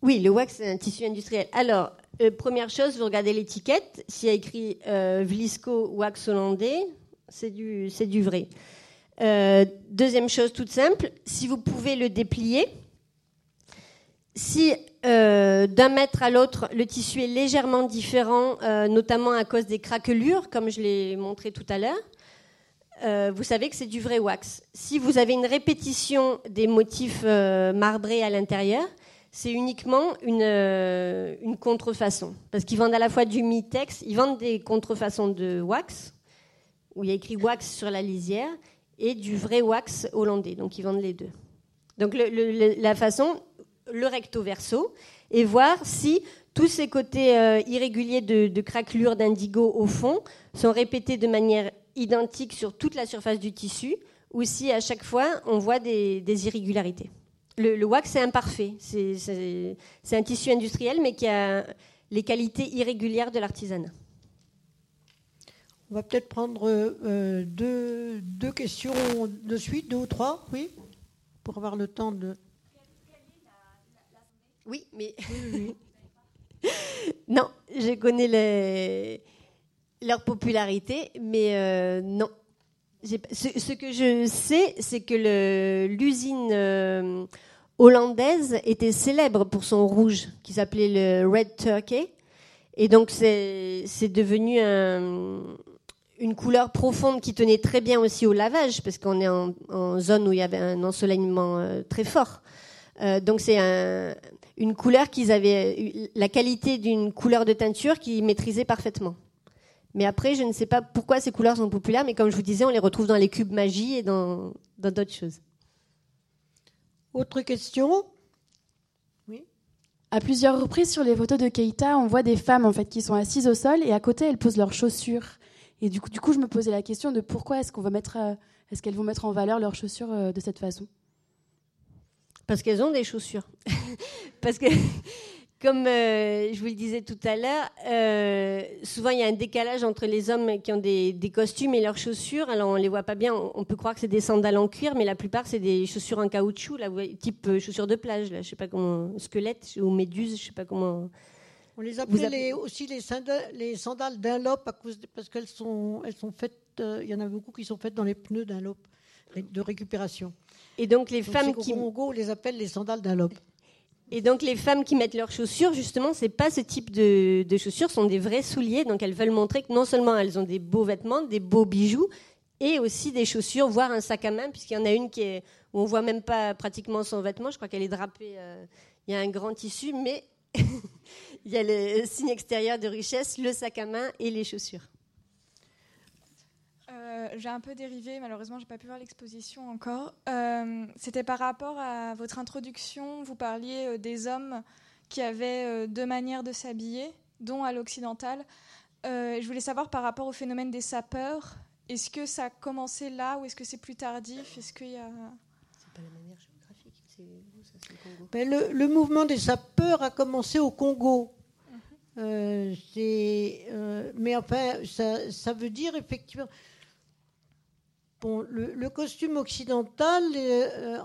Oui, le wax, c'est un tissu industriel. Alors, euh, première chose, vous regardez l'étiquette. S'il y a écrit euh, Vlisco wax hollandais, c'est du, du vrai. deuxième chose toute simple, si vous pouvez le déplier, si euh, d'un mètre à l'autre, le tissu est légèrement différent, euh, notamment à cause des craquelures, comme je l'ai montré tout à l'heure, euh, vous savez que c'est du vrai wax. Si vous avez une répétition des motifs marbrés à l'intérieur, c'est uniquement une, contrefaçon. Parce qu'ils vendent à la fois du mitex, ils vendent des contrefaçons de wax, où il y a écrit wax sur la lisière, et du vrai wax hollandais. Donc ils vendent les deux. Donc la façon, le recto verso et voir si tous ces côtés euh, irréguliers de, craquelure d'indigo au fond sont répétés de manière identique sur toute la surface du tissu ou si à chaque fois on voit des, irrégularités. Le, wax est imparfait, c'est un tissu industriel mais qui a les qualités irrégulières de l'artisanat. On va peut-être prendre euh, deux, deux questions de suite, deux ou trois, oui, pour avoir le temps de... Oui, mais. non, je connais les... leur popularité, mais euh, non. Ce, que je sais, c'est que l'usine euh, hollandaise était célèbre pour son rouge, qui s'appelait le Red Turkey. Et donc, c'est devenu une couleur profonde qui tenait très bien aussi au lavage, parce qu'on est en, zone où il y avait un ensoleillement euh, très fort. donc, c'est un, une couleur qu'ils avaient, la qualité d'une couleur de teinture qu'ils maîtrisaient parfaitement. Mais après, je ne sais pas pourquoi ces couleurs sont populaires, mais comme je vous disais, on les retrouve dans les cubes magie et dans d'autres choses. Autre question? Oui. À plusieurs reprises sur les photos de Keita, on voit des femmes en fait qui sont assises au sol et à côté elles posent leurs chaussures. Et du coup, du coup je me posais la question de pourquoi est-ce qu'on va mettre, euh, est-ce qu'elles vont mettre en valeur leurs chaussures euh, de cette façon? Parce qu'elles ont des chaussures. Parce que, comme euh, je vous le disais tout à l'heure, euh, souvent il y a un décalage entre les hommes qui ont des, costumes et leurs chaussures. Alors on les voit pas bien, on, peut croire que c'est des sandales en cuir, mais la plupart c'est des chaussures en caoutchouc, là, type euh, chaussures de plage, là, je sais pas comment, squelette ou méduse, je sais pas comment. On les appelait aussi les sandales, les sandales Dunlop parce qu'elles sont, elles sont faites. Il y en a beaucoup qui sont faites dans les pneus Dunlop de récupération. Et donc les femmes qui Congo, on les appelle les sandales d'un Et donc les femmes qui mettent leurs chaussures, justement, c'est pas ce type de, de, chaussures, sont des vrais souliers. Donc elles veulent montrer que non seulement elles ont des beaux vêtements, des beaux bijoux, et aussi des chaussures, voire un sac à main, puisqu'il y en a une qui est où on voit même pas pratiquement son vêtement. Je crois qu'elle est drapée. Euh, il y a un grand tissu, mais il y a le signe extérieur de richesse, le sac à main et les chaussures. Euh, j'ai un peu dérivé, malheureusement, j'ai pas pu voir l'exposition encore. Euh, c'était par rapport à votre introduction. Vous parliez euh, des hommes qui avaient deux manières de s'habiller, dont à l'occidental. je voulais savoir par rapport au phénomène des sapeurs. Est-ce que ça a commencé là ou est-ce que c'est plus tardif? Est-ce qu'il y a C'est pas la manière géographique. C'est le, Congo? le, le, mouvement des sapeurs a commencé au Congo. mais enfin, ça, ça, veut dire effectivement. Bon, le, costume occidental,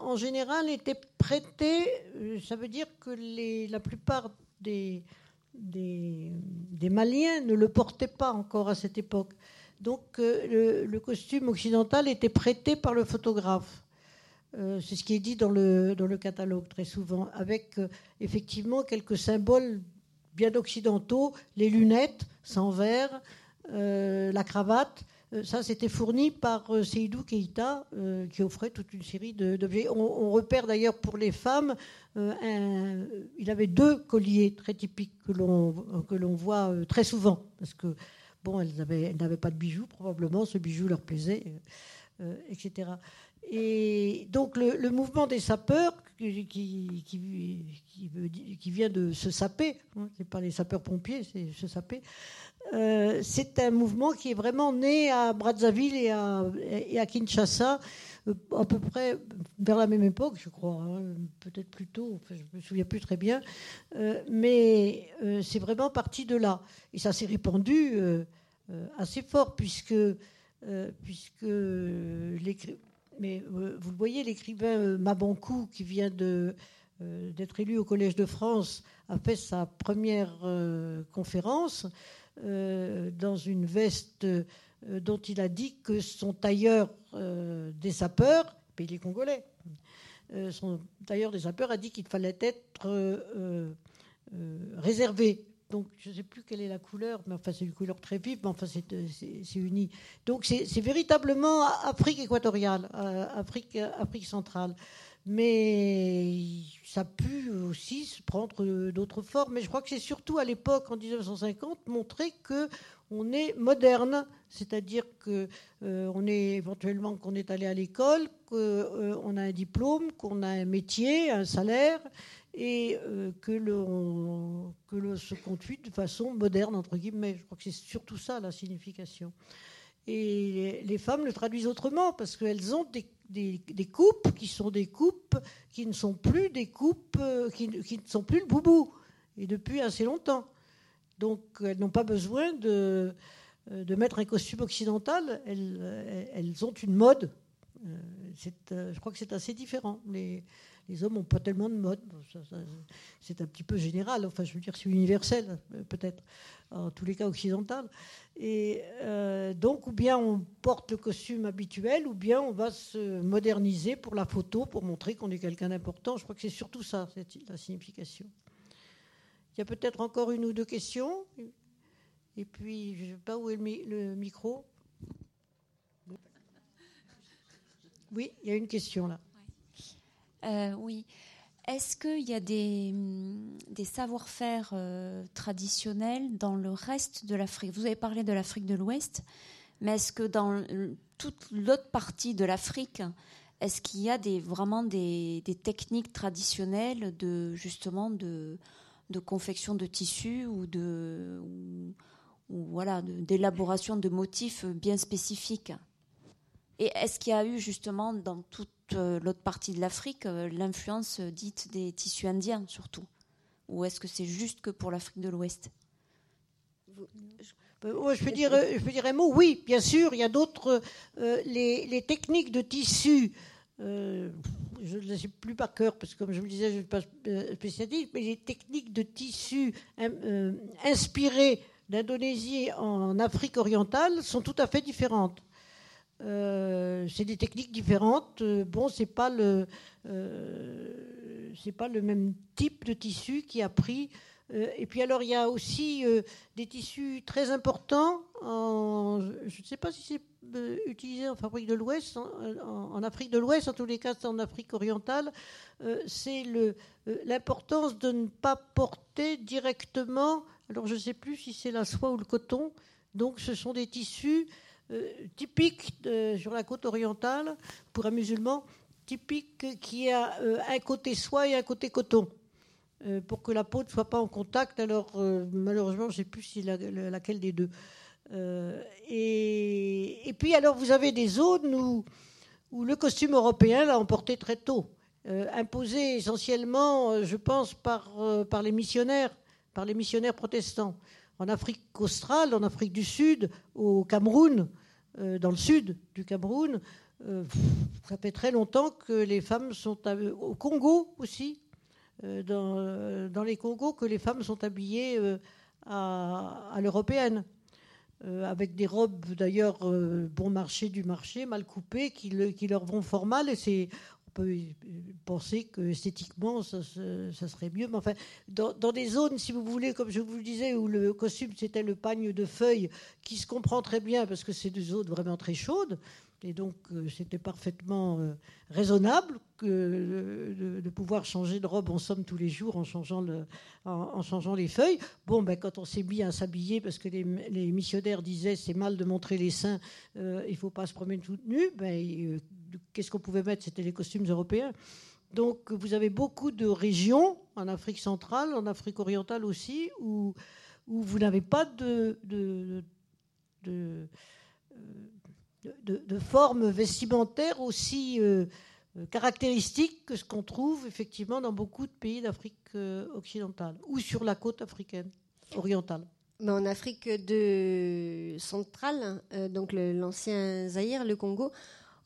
en général, était prêté. ça veut dire que la plupart des, Maliens ne le portaient pas encore à cette époque. Donc le, costume occidental était prêté par le photographe. Euh, c'est ce qui est dit dans le, dans le catalogue très souvent, avec euh, effectivement quelques symboles bien occidentaux, les lunettes sans verre, euh, la cravate. Ça, c'était fourni par Seydou Keïta, qui offrait toute une série d'objets. On, repère d'ailleurs pour les femmes, il avait deux colliers très typiques que l'on voit très souvent, parce que bon, elles n'avaient pas de bijoux, probablement, ce bijou leur plaisait, etc. Et donc le, mouvement des sapeurs, qui, qui, qui, vient de se saper, hein, c'est pas les sapeurs-pompiers, c'est se saper, euh, c'est un mouvement qui est vraiment né à Brazzaville et à, Kinshasa, euh, à peu près vers la même époque, je crois, hein, peut-être plus tôt, je ne me souviens plus très bien, euh, mais c'est vraiment parti de là. Et ça s'est répandu assez fort, puisque, puisque mais vous le voyez, l'écrivain Mabankou, qui vient d'être élu au Collège de France, a fait sa première conférence dans une veste dont il a dit que son tailleur des sapeurs, pays congolais, son tailleur des sapeurs a dit qu'il fallait être réservé donc, je ne sais plus quelle est la couleur, mais enfin, c'est une couleur très vive, mais enfin, c'est euh, uni. Donc, c'est véritablement Afrique équatoriale, euh, Afrique, Afrique centrale. Mais ça a pu aussi prendre d'autres formes. Mais je crois que c'est surtout à l'époque, en 1950, montrer que on est moderne, c'est-à-dire que euh, on est éventuellement qu'on est allé à l'école, qu'on a un diplôme, qu'on a un métier, un salaire, et euh, que l'on que se conduit de façon moderne, entre guillemets. Je crois que c'est surtout ça la signification. Et les, femmes le traduisent autrement, parce qu'elles ont des, des, coupes qui sont des coupes qui ne sont plus des coupes, euh, qui, qui, ne sont plus le boubou, et depuis assez longtemps. Donc elles n'ont pas besoin de, euh, de mettre un costume occidental, elles, elles ont une mode. je crois que c'est assez différent. Les hommes n'ont pas tellement de mode. c'est un petit peu général, enfin je veux dire c'est universel euh, peut-être, en tous les cas occidental. Et euh, donc ou bien on porte le costume habituel, ou bien on va se moderniser pour la photo, pour montrer qu'on est quelqu'un d'important. Je crois que c'est surtout ça, la signification. Il y a peut-être encore une ou deux questions. Et puis, je ne sais pas où est le micro. Oui, il y a une question là. Euh, oui. Est-ce qu'il y a des, des savoir-faire euh, traditionnels dans le reste de l'Afrique? Vous avez parlé de l'Afrique de l'Ouest, mais est-ce que dans toute l'autre partie de l'Afrique, est-ce qu'il y a vraiment des, techniques traditionnelles de justement de, de confection de tissus ou de voilà d'élaboration de motifs bien spécifiques? Et est-ce qu'il y a eu justement dans toute euh, l'autre partie de l'Afrique, euh, l'influence dite des tissus indiens surtout Ou est-ce que c'est juste que pour l'Afrique de l'Ouest? Euh, je peux, dire, un mot? Oui, bien sûr, il y a d'autres. les, techniques de tissu, je ne les sais plus par cœur, parce que comme je vous le disais, je ne suis pas spécialiste, mais les techniques de tissu inspirées d'Indonésie en Afrique orientale sont tout à fait différentes. Euh, c'est des techniques différentes. Euh, bon, c'est pas le euh, c'est pas le même type de tissu qui a pris. et puis alors il y a aussi des tissus très importants. Je ne sais pas si c'est utilisé en fabrique de l'Ouest, en, Afrique de l'Ouest, en tous les cas c'est en Afrique orientale. c'est l'importance de ne pas porter directement. Alors je ne sais plus si c'est la soie ou le coton. Donc ce sont des tissus euh, typique sur la côte orientale pour un musulman, typique qui a euh, un côté soie et un côté coton. Euh, pour que la peau ne soit pas en contact. Alors, malheureusement, je ne sais plus si laquelle des deux. Et, puis, alors, vous avez des zones où, où le costume européen l'a emporté très tôt, imposé essentiellement, je pense, par, par les missionnaires par les missionnaires protestants. En Afrique australe, en Afrique du Sud, au Cameroun, euh, dans le sud du Cameroun, euh, ça fait très longtemps que les femmes sont au Congo aussi, dans, dans, les Congos, que les femmes sont habillées à, l'européenne. avec des robes d'ailleurs bon marché du marché, mal coupées, qui, qui leur vont fort mal. Et c'est peut penser que esthétiquement ça, serait mieux. Mais enfin, dans, des zones, si vous voulez, comme je vous le disais, où le costume c'était le pagne de feuilles, qui se comprend très bien parce que c'est des zones vraiment très chaudes, et donc, euh, c'était parfaitement euh, raisonnable de, pouvoir changer de robe en somme tous les jours en changeant, en, changeant les feuilles. Bon, ben, quand on s'est mis à s'habiller, parce que les, missionnaires disaient c'est mal de montrer les seins, euh, il ne faut pas se promener tout nu, ben, qu'est-ce qu'on pouvait mettre C'était les costumes européens. Donc, vous avez beaucoup de régions, en Afrique centrale, en Afrique orientale aussi, où, où vous n'avez pas de, de, de aussi euh, euh, caractéristiques que ce qu'on trouve effectivement dans beaucoup de pays d'Afrique euh, occidentale ou sur la côte africaine orientale. Mais en Afrique de centrale, donc l'ancien Zaïre, le Congo,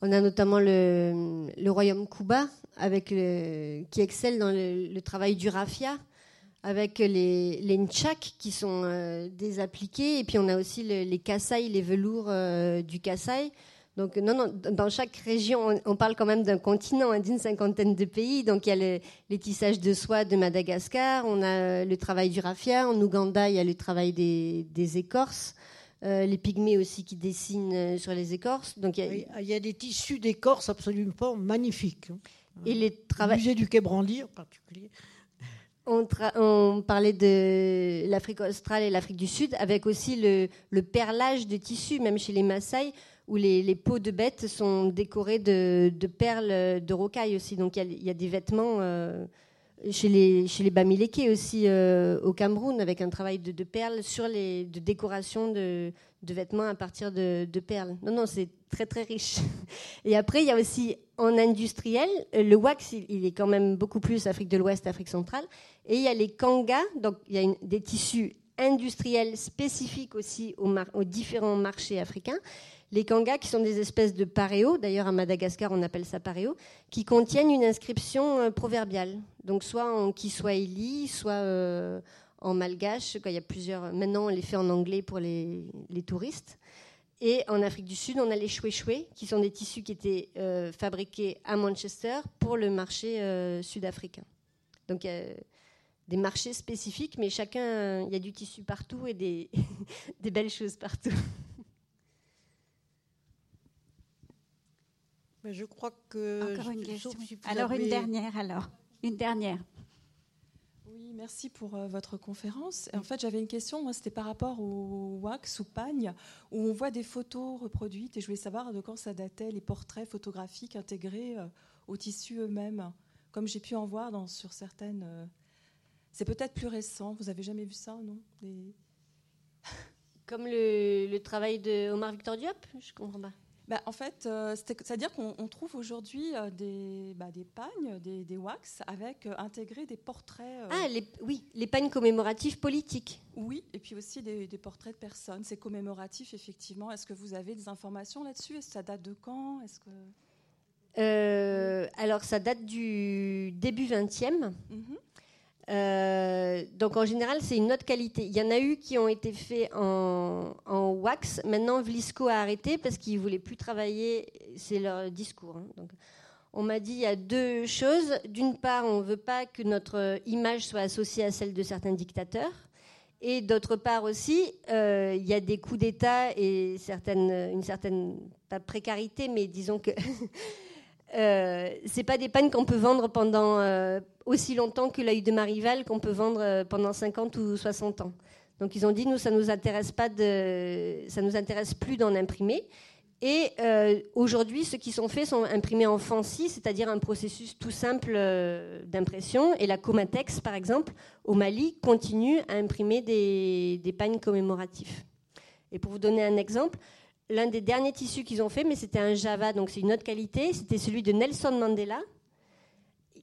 on a notamment le, le royaume Kuba avec le, qui excelle dans le, le travail du raffia avec les, les nchak qui sont euh, désappliqués, et puis on a aussi les Kassai, les velours euh, du Kassai. Donc non, dans chaque région, on, parle quand même d'un continent, hein, d'une cinquantaine de pays. Donc il y a les tissages de soie de Madagascar, on a le travail du raffia, en Ouganda il y a le travail des, des écorces. Euh, les pygmées aussi qui dessinent sur les écorces. Donc il y a, il y a des tissus d'écorce absolument magnifiques. Hein. Et les Le musée du Quai Branly en particulier. On, parlait de l'Afrique australe et l'Afrique du Sud, avec aussi le, perlage de tissus, même chez les Maasai, où les, peaux de bêtes sont décorées de, perles de rocaille aussi. Donc il y, a des vêtements euh, chez les, chez les aussi euh, au Cameroun, avec un travail de, perles sur les de décoration de, vêtements à partir de, perles. Non, non, c'est très très riche. Et après, il y a aussi en industriel, le wax, il, est quand même beaucoup plus Afrique de l'Ouest, Afrique centrale. Et il y a les kangas, donc il y a des tissus industriels spécifiques aussi aux, différents marchés africains. Les kangas, qui sont des espèces de paréo, d'ailleurs à Madagascar on appelle ça paréo, qui contiennent une inscription euh, proverbiale. Donc soit en kiswahili, soit euh, en malgache, quand y a plusieurs. Maintenant on les fait en anglais pour les, touristes. Et en Afrique du Sud, on a les choué qui sont des tissus qui étaient euh, fabriqués à Manchester pour le marché sud-africain. Donc a des marchés spécifiques, mais chacun, il y a du tissu partout et des belles choses partout. Mais je crois que. Encore une question. alors une dernière, alors une dernière. Oui, merci pour euh, votre conférence. En fait, j'avais une question. Moi, c'était par rapport au wax ou pagne, où on voit des photos reproduites, et je voulais savoir de quand ça datait les portraits photographiques intégrés euh, aux tissus eux-mêmes, comme j'ai pu en voir dans, sur certaines. Euh, c'est peut-être plus récent. Vous avez jamais vu ça, non? Comme le, le, travail de Omar Victor Diop Je comprends pas. Bah, en fait, euh, c'est-à-dire qu'on trouve aujourd'hui euh, des, bah, des pagnes, des, des wax, avec euh, intégrés des portraits. Ah, les, oui, les pagnes commémoratives politiques. Oui, et puis aussi des, portraits de personnes. C'est commémoratif, effectivement. Est-ce que vous avez des informations là-dessus? Est-ce que ça date de quand? Est-ce que... alors, ça date du début 20e. Euh, donc en général, c'est une autre qualité. Il y en a eu qui ont été faits en, wax. Maintenant, Vlisco a arrêté parce qu'il ne voulait plus travailler. C'est leur discours. Hein. Donc, on m'a dit il y a deux choses. D'une part, on ne veut pas que notre image soit associée à celle de certains dictateurs. Et d'autre part aussi, euh, il y a des coups d'État et une certaine, pas précarité, mais disons que euh, c'est pas des pannes qu'on peut vendre pendant euh, aussi longtemps que l'œil de Marival, qu'on peut vendre euh, pendant 50 ou 60 ans. Donc ils ont dit nous ça nous intéresse pas ça nous intéresse plus d'en imprimer. Et aujourd'hui, ceux qui sont faits sont imprimés en fancy, c'est-à-dire un processus tout simple d'impression. Et la Comatex, par exemple, au Mali, continue à imprimer des, des pagnes commémoratifs. Et pour vous donner un exemple, l'un des derniers tissus qu'ils ont fait, mais c'était un Java, donc c'est une autre qualité. C'était celui de Nelson Mandela,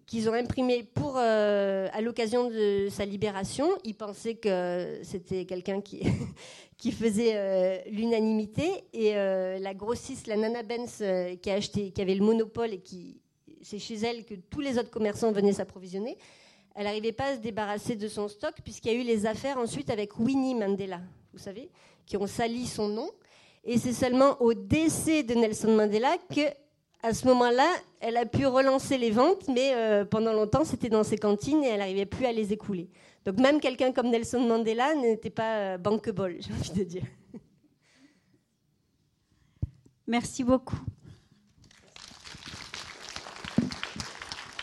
qu'ils ont imprimé pour, à l'occasion de sa libération. Ils pensaient que c'était quelqu'un qui, qui faisait l'unanimité. Et la grossiste, la Nana Benz, qui, a acheté, qui avait le monopole et qui c'est chez elle que tous les autres commerçants venaient s'approvisionner. Elle n'arrivait pas à se débarrasser de son stock puisqu'il y a eu les affaires ensuite avec Winnie Mandela, vous savez, qui ont sali son nom. Et c'est seulement au décès de Nelson Mandela que, à ce moment-là, elle a pu relancer les ventes, mais euh, pendant longtemps, c'était dans ses cantines et elle n'arrivait plus à les écouler. Donc même quelqu'un comme Nelson Mandela n'était pas euh, bankable, j'ai envie de dire. Merci beaucoup.